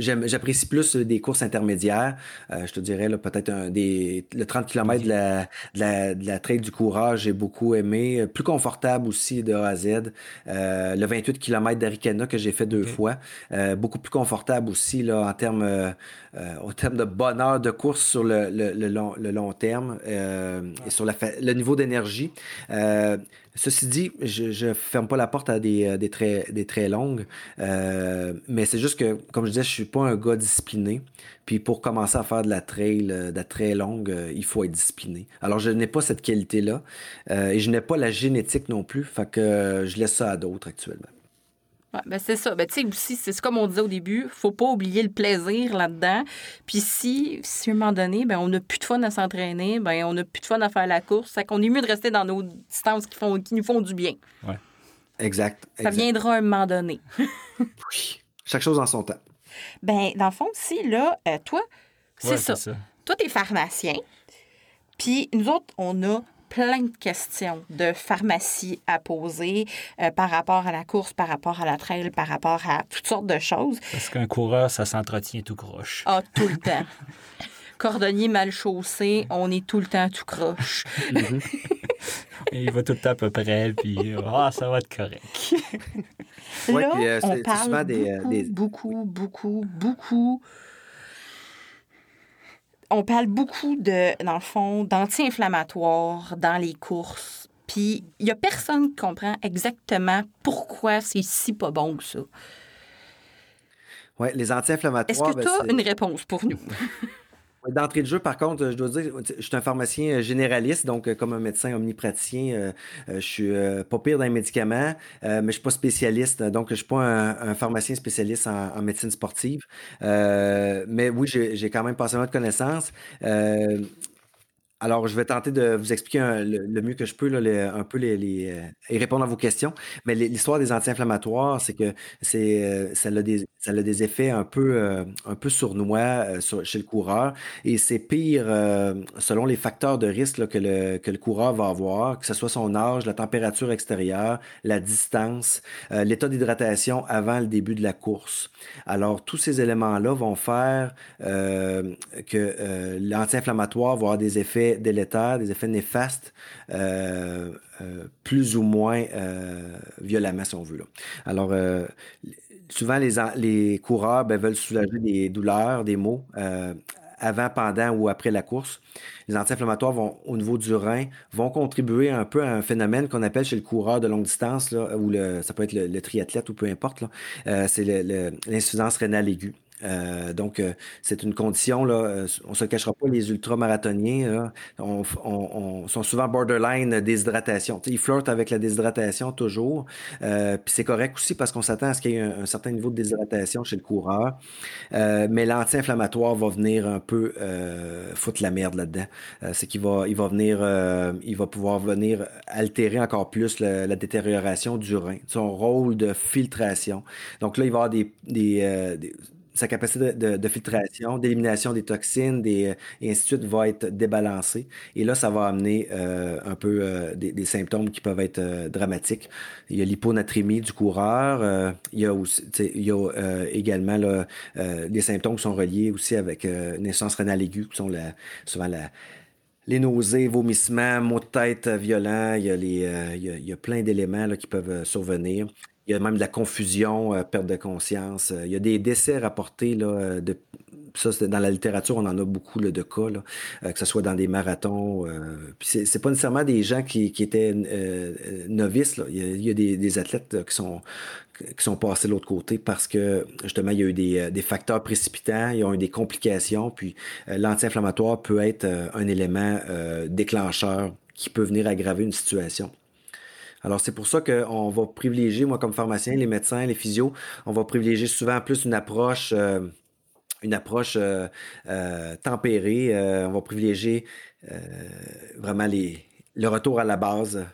J'apprécie plus des courses intermédiaires. Euh, je te dirais peut-être des le 30 km de la, de la, trail du courage, j'ai beaucoup aimé. Plus confortable aussi de A à Z. Euh, le 28 km d'Aricana que j'ai fait deux fois. Euh, beaucoup plus confortable aussi là, en termes au terme de bonheur de course sur le, le, long, le long, terme et sur la, le niveau d'énergie. Ceci dit, je ne ferme pas la porte à des, euh, des, traits, des longues, euh, mais c'est juste que, comme je disais, je suis pas un gars discipliné. Puis pour commencer à faire de la trail, euh, de la très longue, il faut être discipliné. Alors je n'ai pas cette qualité-là et je n'ai pas la génétique non plus, fait que je laisse ça à d'autres actuellement. Ouais, ben c'est ça. Ben, tu sais, aussi, c'est comme on disait au début, faut pas oublier le plaisir là-dedans. Puis si, si à un moment donné, ben, on n'a plus de fun à s'entraîner, ben, on n'a plus de fun à faire la course, c'est qu'on est mieux de rester dans nos distances qui, font, qui nous font du bien. Ouais. Exact, Ça viendra à un moment donné. oui. Chaque chose en son temps. Ben, dans le fond, si, là, euh, toi, c'est ça. ça. Toi, tu es pharmacien. Puis nous autres, on a plein de questions de pharmacie à poser euh, par rapport à la course, par rapport à la trail, par rapport à toutes sortes de choses. Parce qu'un coureur, ça s'entretient tout croche. Ah, tout le temps. Cordonnier mal chaussé, on est tout le temps tout croche. Il va tout le temps à peu près, puis ah, ça va être correct. Là, euh, on parle des, beaucoup, des... beaucoup, beaucoup, beaucoup on parle beaucoup de, dans le fond, d'anti-inflammatoires dans les courses. Puis il n'y a personne qui comprend exactement pourquoi c'est si pas bon que ça. Oui, les anti-inflammatoires. Est-ce que tu as une réponse pour nous? D'entrée de jeu, par contre, je dois dire, je suis un pharmacien euh, généraliste, donc euh, comme un médecin omnipraticien, euh, je suis pas pire dans les médicaments, mais je suis pas spécialiste, donc je suis pas un, pharmacien spécialiste en, médecine sportive. mais oui, j'ai quand même passé de connaissances. Alors, je vais tenter de vous expliquer le, mieux que je peux, un peu les, et répondre à vos questions. Mais l'histoire des anti-inflammatoires, c'est que c'est, ça a des, ça a des effets un peu, euh, sournois euh, chez le coureur. Et c'est pire euh, selon les facteurs de risque que, le, que le coureur va avoir, que ce soit son âge, la température extérieure, la distance, l'état d'hydratation avant le début de la course. Alors, tous ces éléments-là vont faire que l'anti-inflammatoire va avoir des effets délétères, des effets néfastes. plus ou moins violemment, si on veut. Là. Alors, souvent, les, les coureurs ben, veulent soulager des douleurs, des maux euh, avant, pendant ou après la course. Les anti-inflammatoires vont, au niveau du rein, vont contribuer un peu à un phénomène qu'on appelle chez le coureur de longue distance, là, ou le, ça peut être le, triathlète ou peu importe. Euh, c'est l'insuffisance rénale aiguë. Euh, donc, euh, c'est une condition, là, euh, on se cachera pas, les ultramarathoniens on, on, sont souvent borderline déshydratation. ils flirtent avec la déshydratation toujours. puis c'est correct aussi parce qu'on s'attend à ce qu'il y ait un, certain niveau de déshydratation chez le coureur. mais l'anti-inflammatoire va venir un peu foutre la merde là-dedans. c'est qu'il va, il va venir, il va pouvoir venir altérer encore plus la détérioration du rein, son rôle de filtration. Donc là, il va y avoir des, des sa capacité de, filtration, d'élimination des toxines, des, et ainsi de suite va être débalancée. Et là, ça va amener euh, un peu euh, des, symptômes qui peuvent être euh, dramatiques. Il y a l'hyponatrémie du coureur. il y a, également des symptômes qui sont reliés aussi avec naissance rénale aiguë, qui sont souvent les nausées, vomissements, maux de tête violents. Il y a plein d'éléments qui peuvent survenir. Il y a même de la confusion, euh, perte de conscience. Euh, il y a des décès rapportés là, euh, ça, dans la littérature, on en a beaucoup de cas, que ce soit dans des marathons. puis c'est, pas nécessairement des gens qui, étaient novices. Il, y a, des, athlètes qui sont qui sont passés de l'autre côté parce que justement, il y a eu des, facteurs précipitants, il y a eu des complications, puis l'anti-inflammatoire peut être un élément déclencheur qui peut venir aggraver une situation. Alors, c'est pour ça qu'on va privilégier, moi, comme pharmacien, les médecins, les physios, on va privilégier souvent plus une approche, euh, euh, euh, tempérée. on va privilégier vraiment le retour à la base.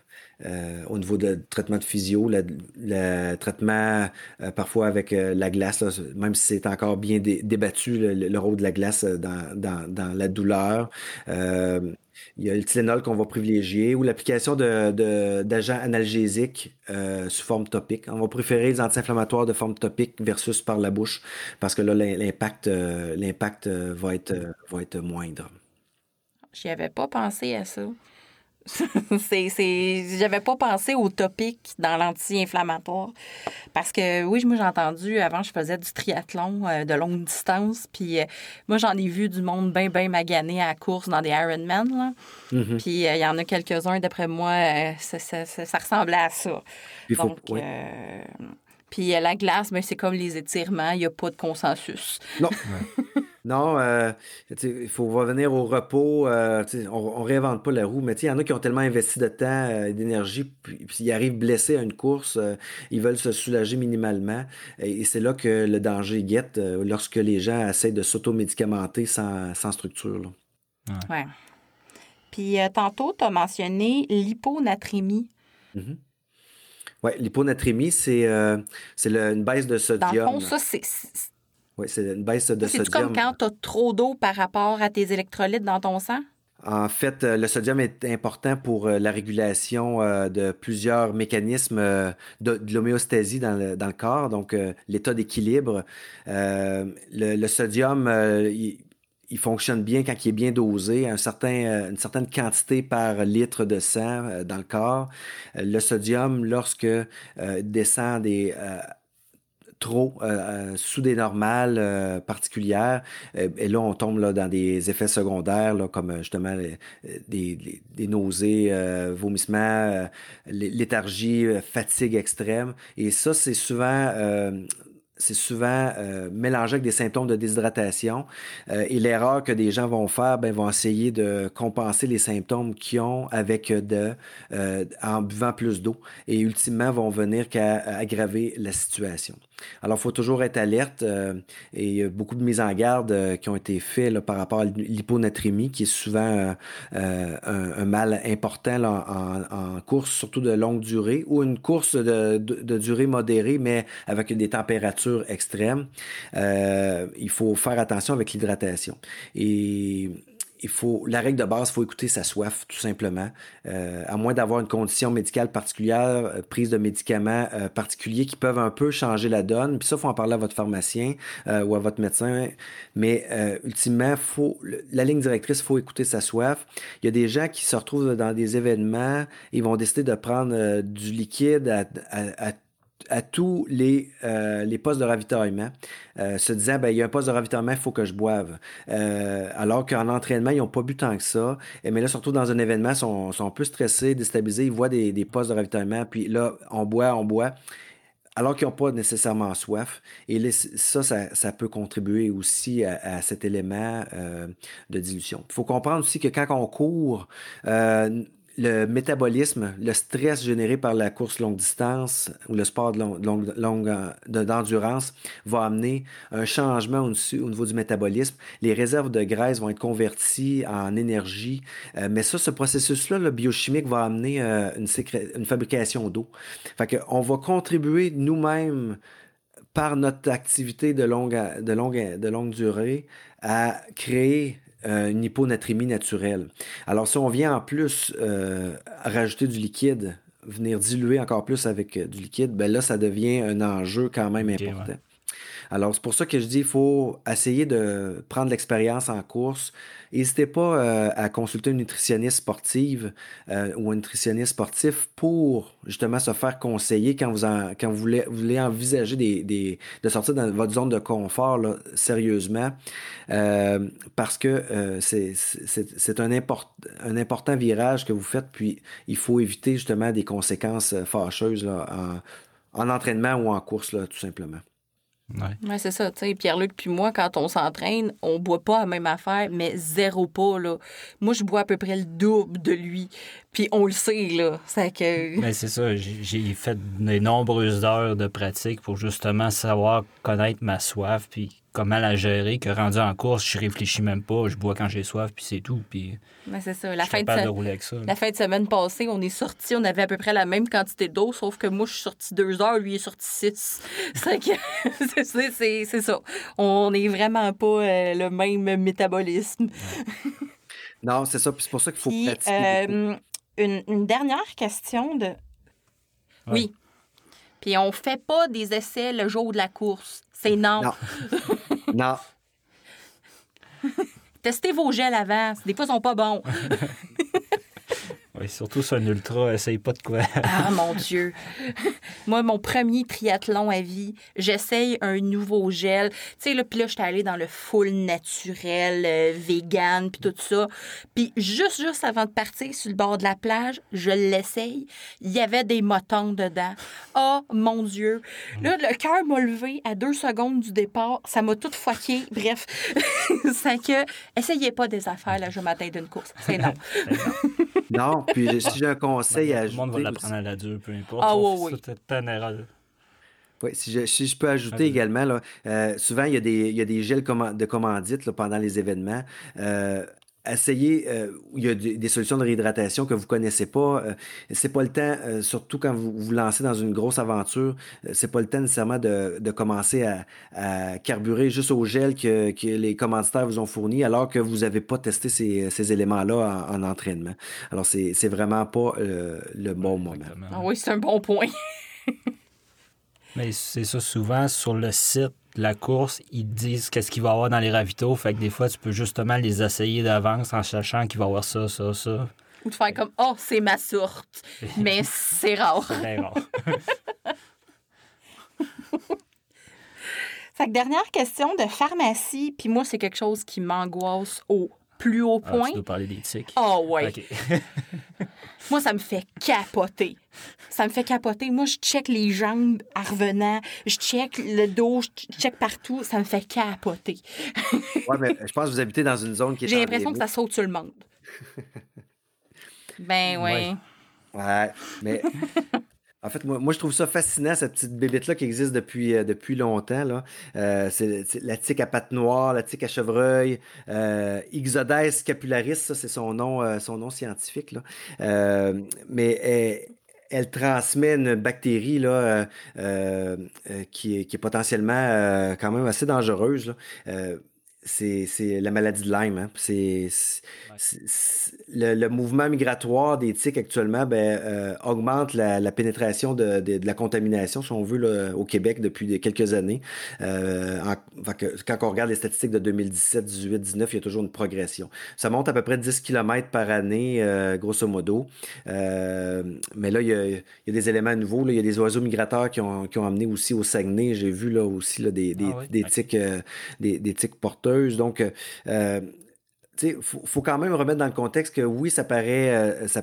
Au niveau de traitement de physio, le, traitement parfois avec la glace, même si c'est encore bien débattu, le, rôle de la glace dans, dans, la douleur. Il y a le Tylenol qu'on va privilégier ou l'application d'agents analgésiques euh, sous forme topique. On va préférer les anti-inflammatoires de forme topique versus par la bouche parce que là, l'impact euh, euh, va, être, va être moindre. Avais pas pensé à ça. c'est, J'avais pas pensé au topic dans l'anti-inflammatoire. Parce que oui, moi j'ai entendu, avant je faisais du triathlon euh, de longue distance, puis euh, moi j'en ai vu du monde bien, bien magané à la course dans des Ironman. Mm-hmm. Puis euh, il y en a quelques-uns, d'après moi, ça, ça, ressemblait à ça. Donc, puis la glace, ben, c'est comme les étirements, il n'y a pas de consensus. Non. Non, euh, il faut revenir au repos. Euh, on, ne réinvente pas la roue, mais il y en a qui ont tellement investi de temps et euh, d'énergie, puis, ils arrivent blessés à une course, ils veulent se soulager minimalement. Et, c'est là que le danger guette lorsque les gens essaient de s'automédicamenter sans, sans structure. Oui. Ouais. Puis tantôt, tu as mentionné l'hyponatrémie. Mm-hmm. Oui, l'hyponatrémie, c'est une baisse de sodium. Dans le fond, ça, c'est oui, c'est une baisse de sodium. C'est comme quand tu as trop d'eau par rapport à tes électrolytes dans ton sang? En fait, euh, le sodium est important pour euh, la régulation euh, de plusieurs mécanismes de, l'homéostasie dans le, corps, donc l'état d'équilibre. Le, sodium, il, fonctionne bien quand il est bien dosé, un certain, une certaine quantité par litre de sang dans le corps. Le sodium, lorsque descend des trop sous des normales particulières. et là, on tombe là, dans des effets secondaires, là, comme justement des, des, nausées, vomissements, léthargie, fatigue extrême. Et ça, c'est souvent c'est souvent euh, mélangé avec des symptômes de déshydratation. Euh, et l'erreur que des gens vont faire, ben, vont essayer de compenser les symptômes qu'ils ont avec de, euh, en buvant plus d'eau. Et ultimement, vont venir qu'à aggraver la situation. Alors, il faut toujours être alerte. et il y a beaucoup de mises en garde qui ont été faites par rapport à l'hyponatrémie, qui est souvent un, mal important en, course, surtout de longue durée, ou une course de, de durée modérée, mais avec des températures extrême, euh, il faut faire attention avec l'hydratation. Et il faut, la règle de base, il faut écouter sa soif, tout simplement. Euh, à moins d'avoir une condition médicale particulière, euh, prise de médicaments particuliers qui peuvent un peu changer la donne. Puis ça, il faut en parler à votre pharmacien ou à votre médecin. Mais ultimement, faut, la ligne directrice, il faut écouter sa soif. Il y a des gens qui se retrouvent dans des événements, ils vont décider de prendre du liquide à, à, à à tous les, euh, les postes de ravitaillement, euh, se disant ben, il y a un poste de ravitaillement, il faut que je boive. Euh, alors qu'en entraînement, ils n'ont pas bu tant que ça. mais là, surtout dans un événement, ils sont, sont un peu stressés, déstabilisés, ils voient des, des postes de ravitaillement, puis là, on boit, on boit alors qu'ils n'ont pas nécessairement soif. Et ça, ça, peut contribuer aussi à, cet élément de dilution. Il faut comprendre aussi que quand on court, le métabolisme, le stress généré par la course longue distance ou le sport de longue, longue, d'endurance va amener un changement au, au, niveau du métabolisme. Les réserves de graisse vont être converties en énergie. Euh, mais ça, ce processus-là, le biochimique, va amener euh, une, fabrication d'eau. Fait on va contribuer nous-mêmes par notre activité de longue, de longue, de longue durée à créer euh, une hyponatrémie naturelle. Alors, si on vient en plus euh, rajouter du liquide, venir diluer encore plus avec euh, du liquide, ben là, ça devient un enjeu quand même important. Alors, c'est pour ça que je dis, il faut essayer de prendre l'expérience en course. N'hésitez pas euh, à consulter une nutritionniste sportive euh, ou un nutritionniste sportif pour justement se faire conseiller quand vous, voulez, envisager de sortir dans votre zone de confort sérieusement. Euh, parce que c'est un, important virage que vous faites, puis il faut éviter justement des conséquences fâcheuses en, en entraînement ou en course, tout simplement. Ouais, c'est ça. Sais, Pierre-Luc puis moi, quand on s'entraîne, on boit pas la même affaire, mais zéro pas, là. Moi, je bois à peu près le double de lui. Puis on le sait, là. C'est que... Ben, c'est ça. J'ai fait de nombreuses heures de pratique pour justement savoir connaître ma soif, puis comment la gérer, que rendu en course, je réfléchis même pas, je bois quand j'ai soif, puis c'est tout. Puis c'est ça. La fin de, La fin de semaine passée, on est sorti, on avait à peu près la même quantité d'eau, sauf que moi, je suis sorti deux heures, lui est sorti six. c'est ça. On n'est vraiment pas euh, le même métabolisme. non, c'est ça. Puis c'est pour ça qu'il faut pratiquer. Euh, une, une, dernière question de. Oui. Puis on fait pas des essais le jour de la course. C'est non. Non. Testez vos gels avant. Des fois, ils sont pas bons. Oui, surtout sur un ultra, essaye pas de quoi. ah mon Dieu. Moi, mon premier triathlon à vie, j'essaye un nouveau gel. Tu sais, là, puis là, j'étais allée dans le full naturel, euh, vegan, puis tout ça. Puis juste, juste avant de partir sur le bord de la plage, je l'essaye. Il y avait des motons dedans. Oh mon Dieu. Là, le cœur m'a levé à deux secondes du départ. Ça m'a tout foqué. Bref, c'est que, essayez pas des affaires le jour matin d'une course. C'est non. Non, puis si j'ai un conseil à ajouter. Tout le monde va l'apprendre à la dure, peu importe. Ah oui, oui. C'est une erreur. Oui, si je, si je peux ajouter également, là, euh, souvent il y a des, il y a des gels de commandite là, pendant les événements. Euh, essayez, euh, il y a des, solutions de réhydratation que vous connaissez pas. Euh, c'est pas le temps, euh, surtout quand vous vous lancez dans une grosse aventure, c'est pas le temps nécessairement de, de commencer à, à, carburer juste au gel que, que, les commanditaires vous ont fourni, alors que vous n'avez pas testé ces, ces éléments-là en, entraînement. Alors, c'est, c'est vraiment pas le bon moment. Ah oui, c'est un bon point. Mais c'est ça, souvent sur le site la course, ils disent qu'est-ce qu'il va y avoir dans les ravitaux. Fait que des fois, tu peux justement les essayer d'avance en sachant qu'il va y avoir ça, ça, ça. Ou de faire comme Oh, c'est ma sorte. Mais c'est rare. C'est rare. Fait que dernière question de pharmacie, puis moi, c'est quelque chose qui m'angoisse au plus haut Ah, point. tu dois parler des tics. Oh, ouais. OK. Moi, ça me fait capoter. Ça me fait capoter. Moi, je check les jambes en revenant. Je check le dos. Je check partout. Ça me fait capoter. Ouais, mais je pense que vous habitez dans une zone qui est J'ai l'impression que ça saute sur le monde. Ben, oui. Ouais. Ouais, mais en fait, moi, je trouve ça fascinant, cette petite bébête-là qui existe depuis, euh, depuis longtemps. Euh, c'est la tique à pattes noires, la tique à chevreuil, euh, Ixodes scapularis, ça, c'est son nom, euh, son nom scientifique. Là. Mais elle, transmet une bactérie là, qui, est, qui est potentiellement quand même assez dangereuse. Là. C'est c'est la maladie de Lyme. hein. C'est c'est- c'est- le, le mouvement migratoire des tiques actuellement ben, euh, augmente la, la pénétration de, de- de la contamination, si on veut, là, au Québec depuis des- quelques années. Euh, en- fait que quand on regarde les statistiques de 2017, 18, 19, il y a toujours une progression. Ça monte à peu près 10 km par année, euh, grosso modo. Euh, mais là, il y, a, il y a des éléments nouveaux. là. Il y a des oiseaux migrateurs qui ont, qui ont amené aussi au Saguenay. J'ai vu là aussi là, des, des, Ah oui? des Ok. tiques, euh, des, des tiques porteuses. Donc, euh, euh, sais, faut, quand même remettre dans le contexte que oui, ça paraît, euh, ça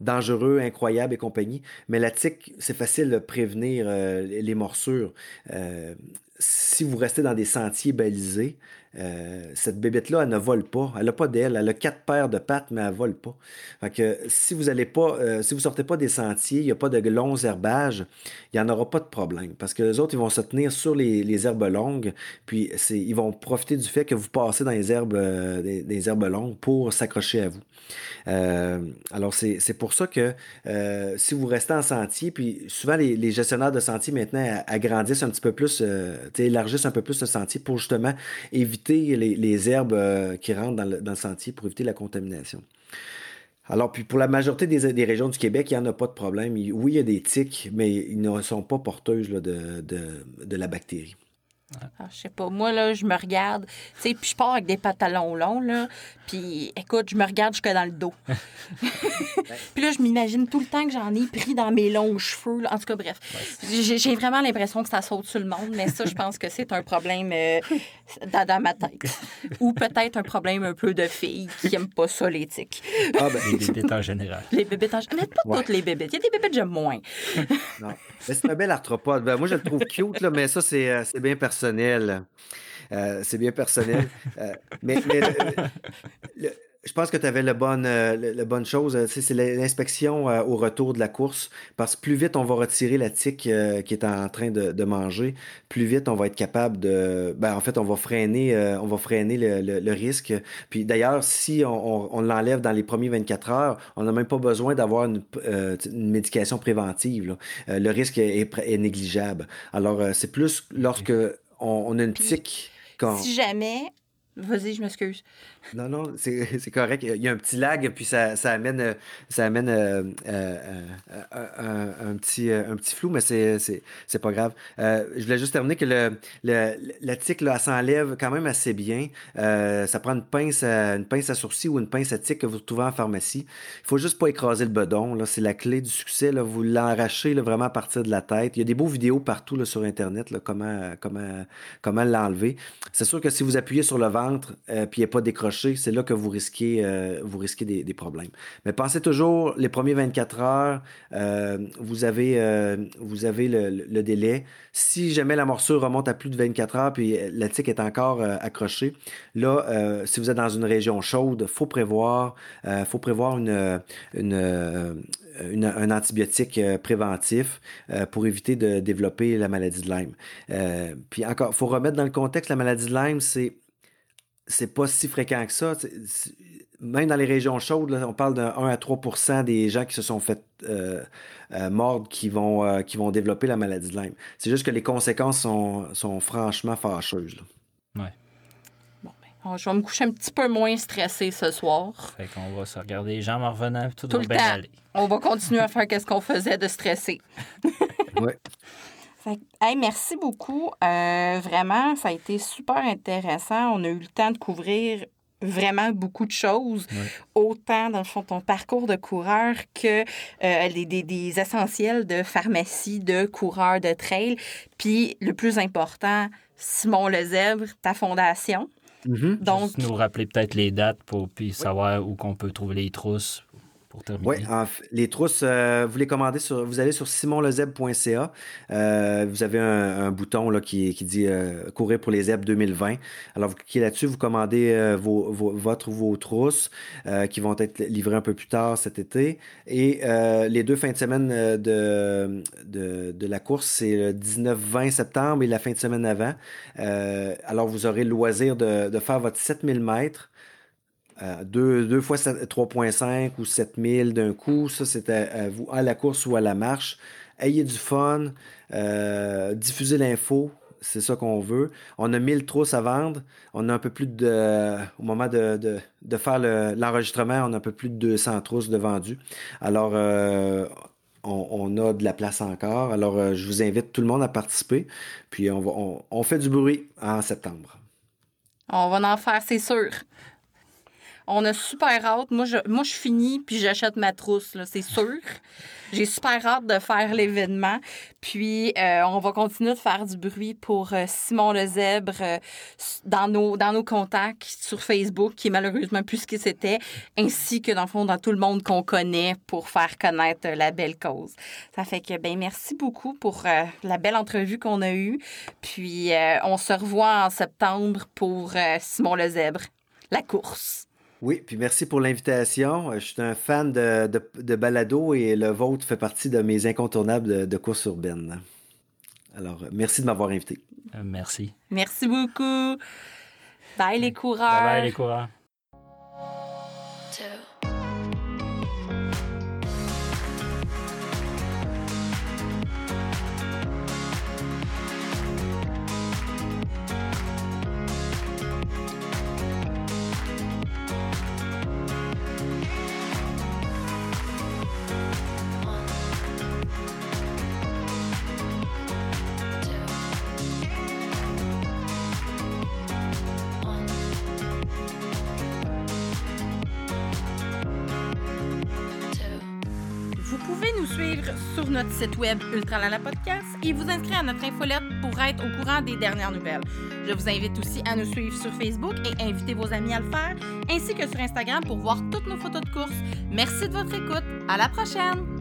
dangereux, incroyable et compagnie, mais la tique, c'est facile de prévenir les morsures. Si vous restez dans des sentiers balisés, euh, cette bébête-là, elle ne vole pas. Elle n'a pas d'aile. Elle a quatre paires de pattes, mais elle ne vole pas. Fait que si vous allez pas, euh, si vous sortez pas des sentiers, il n'y a pas de longs herbages, il n'y en aura pas de problème. Parce que les autres, ils vont se tenir sur les, les herbes longues, puis ils vont profiter du fait que vous passez dans les herbes, euh, des, herbes longues pour s'accrocher à vous. Alors, c'est, pour ça que si vous restez en sentier, puis souvent les, gestionnaires de sentiers maintenant agrandissent un petit peu plus, élargissent un peu plus le sentier pour justement éviter les, herbes euh, qui rentrent dans le, sentier pour éviter la contamination. Alors, puis pour la majorité des, régions du Québec, il n'y en a pas de problème. Oui, il y a des tiques, mais ils ne sont pas porteuses de la bactérie. Ah, je sais pas. Moi, là, je me regarde. Tu sais, puis je pars avec des pantalons longs, là. Puis, écoute, je me regarde jusque dans le dos. puis là, je m'imagine tout le temps que j'en ai pris dans mes longs cheveux. là. En tout cas, bref. J'ai j'ai vraiment l'impression que ça saute sur le monde, mais ça, je pense que c'est un problème euh, dans, dans ma tête. Ou peut-être un problème un peu de filles qui n'aiment pas ça, l'éthique. Ah, ben, Les bébites en général. Les bébêtes, en... mais pas Ouais. toutes les bébêtes. Il y a des bébêtes que j'aime moins. non. Mais c'est un bel arthropode. Ben, moi, je le trouve cute, là, mais ça, c'est euh, c'est bien personnel. Euh, c'est bien personnel. Euh, mais mais le- le- je pense que tu avais bon, euh, bonne chose. C'est l'inspection au retour de la course. Parce que plus vite on va retirer la tique qui est en train de, de manger, plus vite on va être capable de. Ben, en fait, on va freiner, on va freiner le, le- le risque. Puis d'ailleurs, si on, on- on l'enlève dans les premiers 24 heures, on n'a même pas besoin d'avoir une, une médication préventive. là. Le risque est, négligeable. Alors, c'est plus lorsque on, on a une Puis, tique. qu'on- Si jamais. Vas-y, je m'excuse. Non, non, c'est correct. Il y a un petit lag, puis ça, ça amène, euh, ça amène euh, euh, un, petit, un petit flou, mais c'est pas grave. Je voulais juste terminer que le, la tique, là, s'enlève quand même assez bien. Ça prend une pince, à, une pince à ou une pince à tique que vous trouvez en pharmacie. Il faut juste pas écraser le bedon. C'est la clé du succès. Là. Vous l'arrachez là, vraiment à partir de la tête. Il y a des beaux vidéos partout là, sur Internet, là, comment, comment, comment l'enlever. C'est sûr que si vous appuyez sur le ventre puis il n'est pas décroché, c'est là que vous risquez, euh, vous risquez des, problèmes. Mais pensez toujours, les premiers 24 heures, euh, vous avez, euh, vous avez le, délai. Si jamais la morsure remonte à plus de 24 heures puis la tique est encore accrochée, là, si vous êtes dans une région chaude, faut prévoir, faut prévoir une, un antibiotique préventif pour éviter de développer la maladie de Lyme. Puis encore, faut remettre dans le contexte, la maladie de Lyme, c'est c'est pas si fréquent que ça. C'est- c'est- Même dans les régions chaudes, là, on parle de 1 à 3% des gens qui se sont fait euh, euh, mordre qui vont, euh, qui vont développer la maladie de Lyme. C'est juste que les conséquences sont, sont franchement fâcheuses. là. Ouais. Bon, ben, je vais me coucher un petit peu moins stressée ce soir. Fait qu'on va se regarder les jambes en revenant, tout, Tout va le bien temps. aller. On va continuer à faire qu'est-ce qu'on faisait de stresser. Ouais. Fait hey, merci beaucoup. Euh, vraiment, ça a été super intéressant. On a eu le temps de couvrir vraiment beaucoup de choses, autant dans le fond ton parcours de coureur que euh, des, des, des, essentiels de pharmacie, de coureur de trail. Puis le plus important, Simon Lezèbre, ta fondation. Mm-hmm. Donc, Juste nous rappeler peut-être les dates pour puis savoir où qu'on peut trouver les trousses oui, les trousses, euh, vous les commandez sur, vous allez sur simonlezeb.ca. Euh, vous avez un, bouton là, qui, qui dit euh, courir pour les zèbres 2020. Alors, vous cliquez là-dessus, vous commandez vos, vos, votre vos trousses qui vont être livrées un peu plus tard cet été. Et les deux fins de semaine de, de, de la course, c'est le 19-20 septembre et la fin de semaine avant. alors, vous aurez le loisir de, de faire votre 7000 mètres euh, deux, fois 3.5 ou 7000 d'un coup. Ça, c'est à, vous, à la course ou à la marche. Ayez du fun, euh, diffusez l'info, c'est ça qu'on veut. On a 1000 trousses à vendre. On a un peu plus de. Au moment de, de, faire l'enregistrement, on a un peu plus de 200 trousses de vendues. Alors, euh, on, a de la place encore. Alors, je vous invite tout le monde à participer. Puis, on, va, on fait du bruit en septembre. On va en faire, c'est sûr. On a super hâte. Moi, je, moi, je finis puis j'achète ma trousse, c'est sûr. J'ai super hâte de faire l'événement. Puis, euh, on va continuer de faire du bruit pour euh, Simon le Zèbre euh, dans, nos, dans nos contacts sur Facebook, qui est malheureusement plus ce que c'était, ainsi que dans le fond, dans tout le monde qu'on connaît pour faire connaître la belle cause. Ça fait que, ben merci beaucoup pour la belle entrevue qu'on a eue. Puis, on se revoit en septembre pour Simon le Zèbre, la course. Oui, puis merci pour l'invitation. Euh, je suis un fan de, de, balado et le vôtre fait partie de mes incontournables de, course urbaine. Alors, merci de m'avoir invité. Euh, merci. Merci beaucoup. Bye les coureurs. bye les coureurs. Site web Ultralala Podcast et vous inscrire à notre infolette pour être au courant des dernières nouvelles. Je vous invite aussi à nous suivre sur Facebook et inviter vos amis à le faire, ainsi que sur Instagram pour voir toutes nos photos de course. Merci de votre écoute. À la prochaine!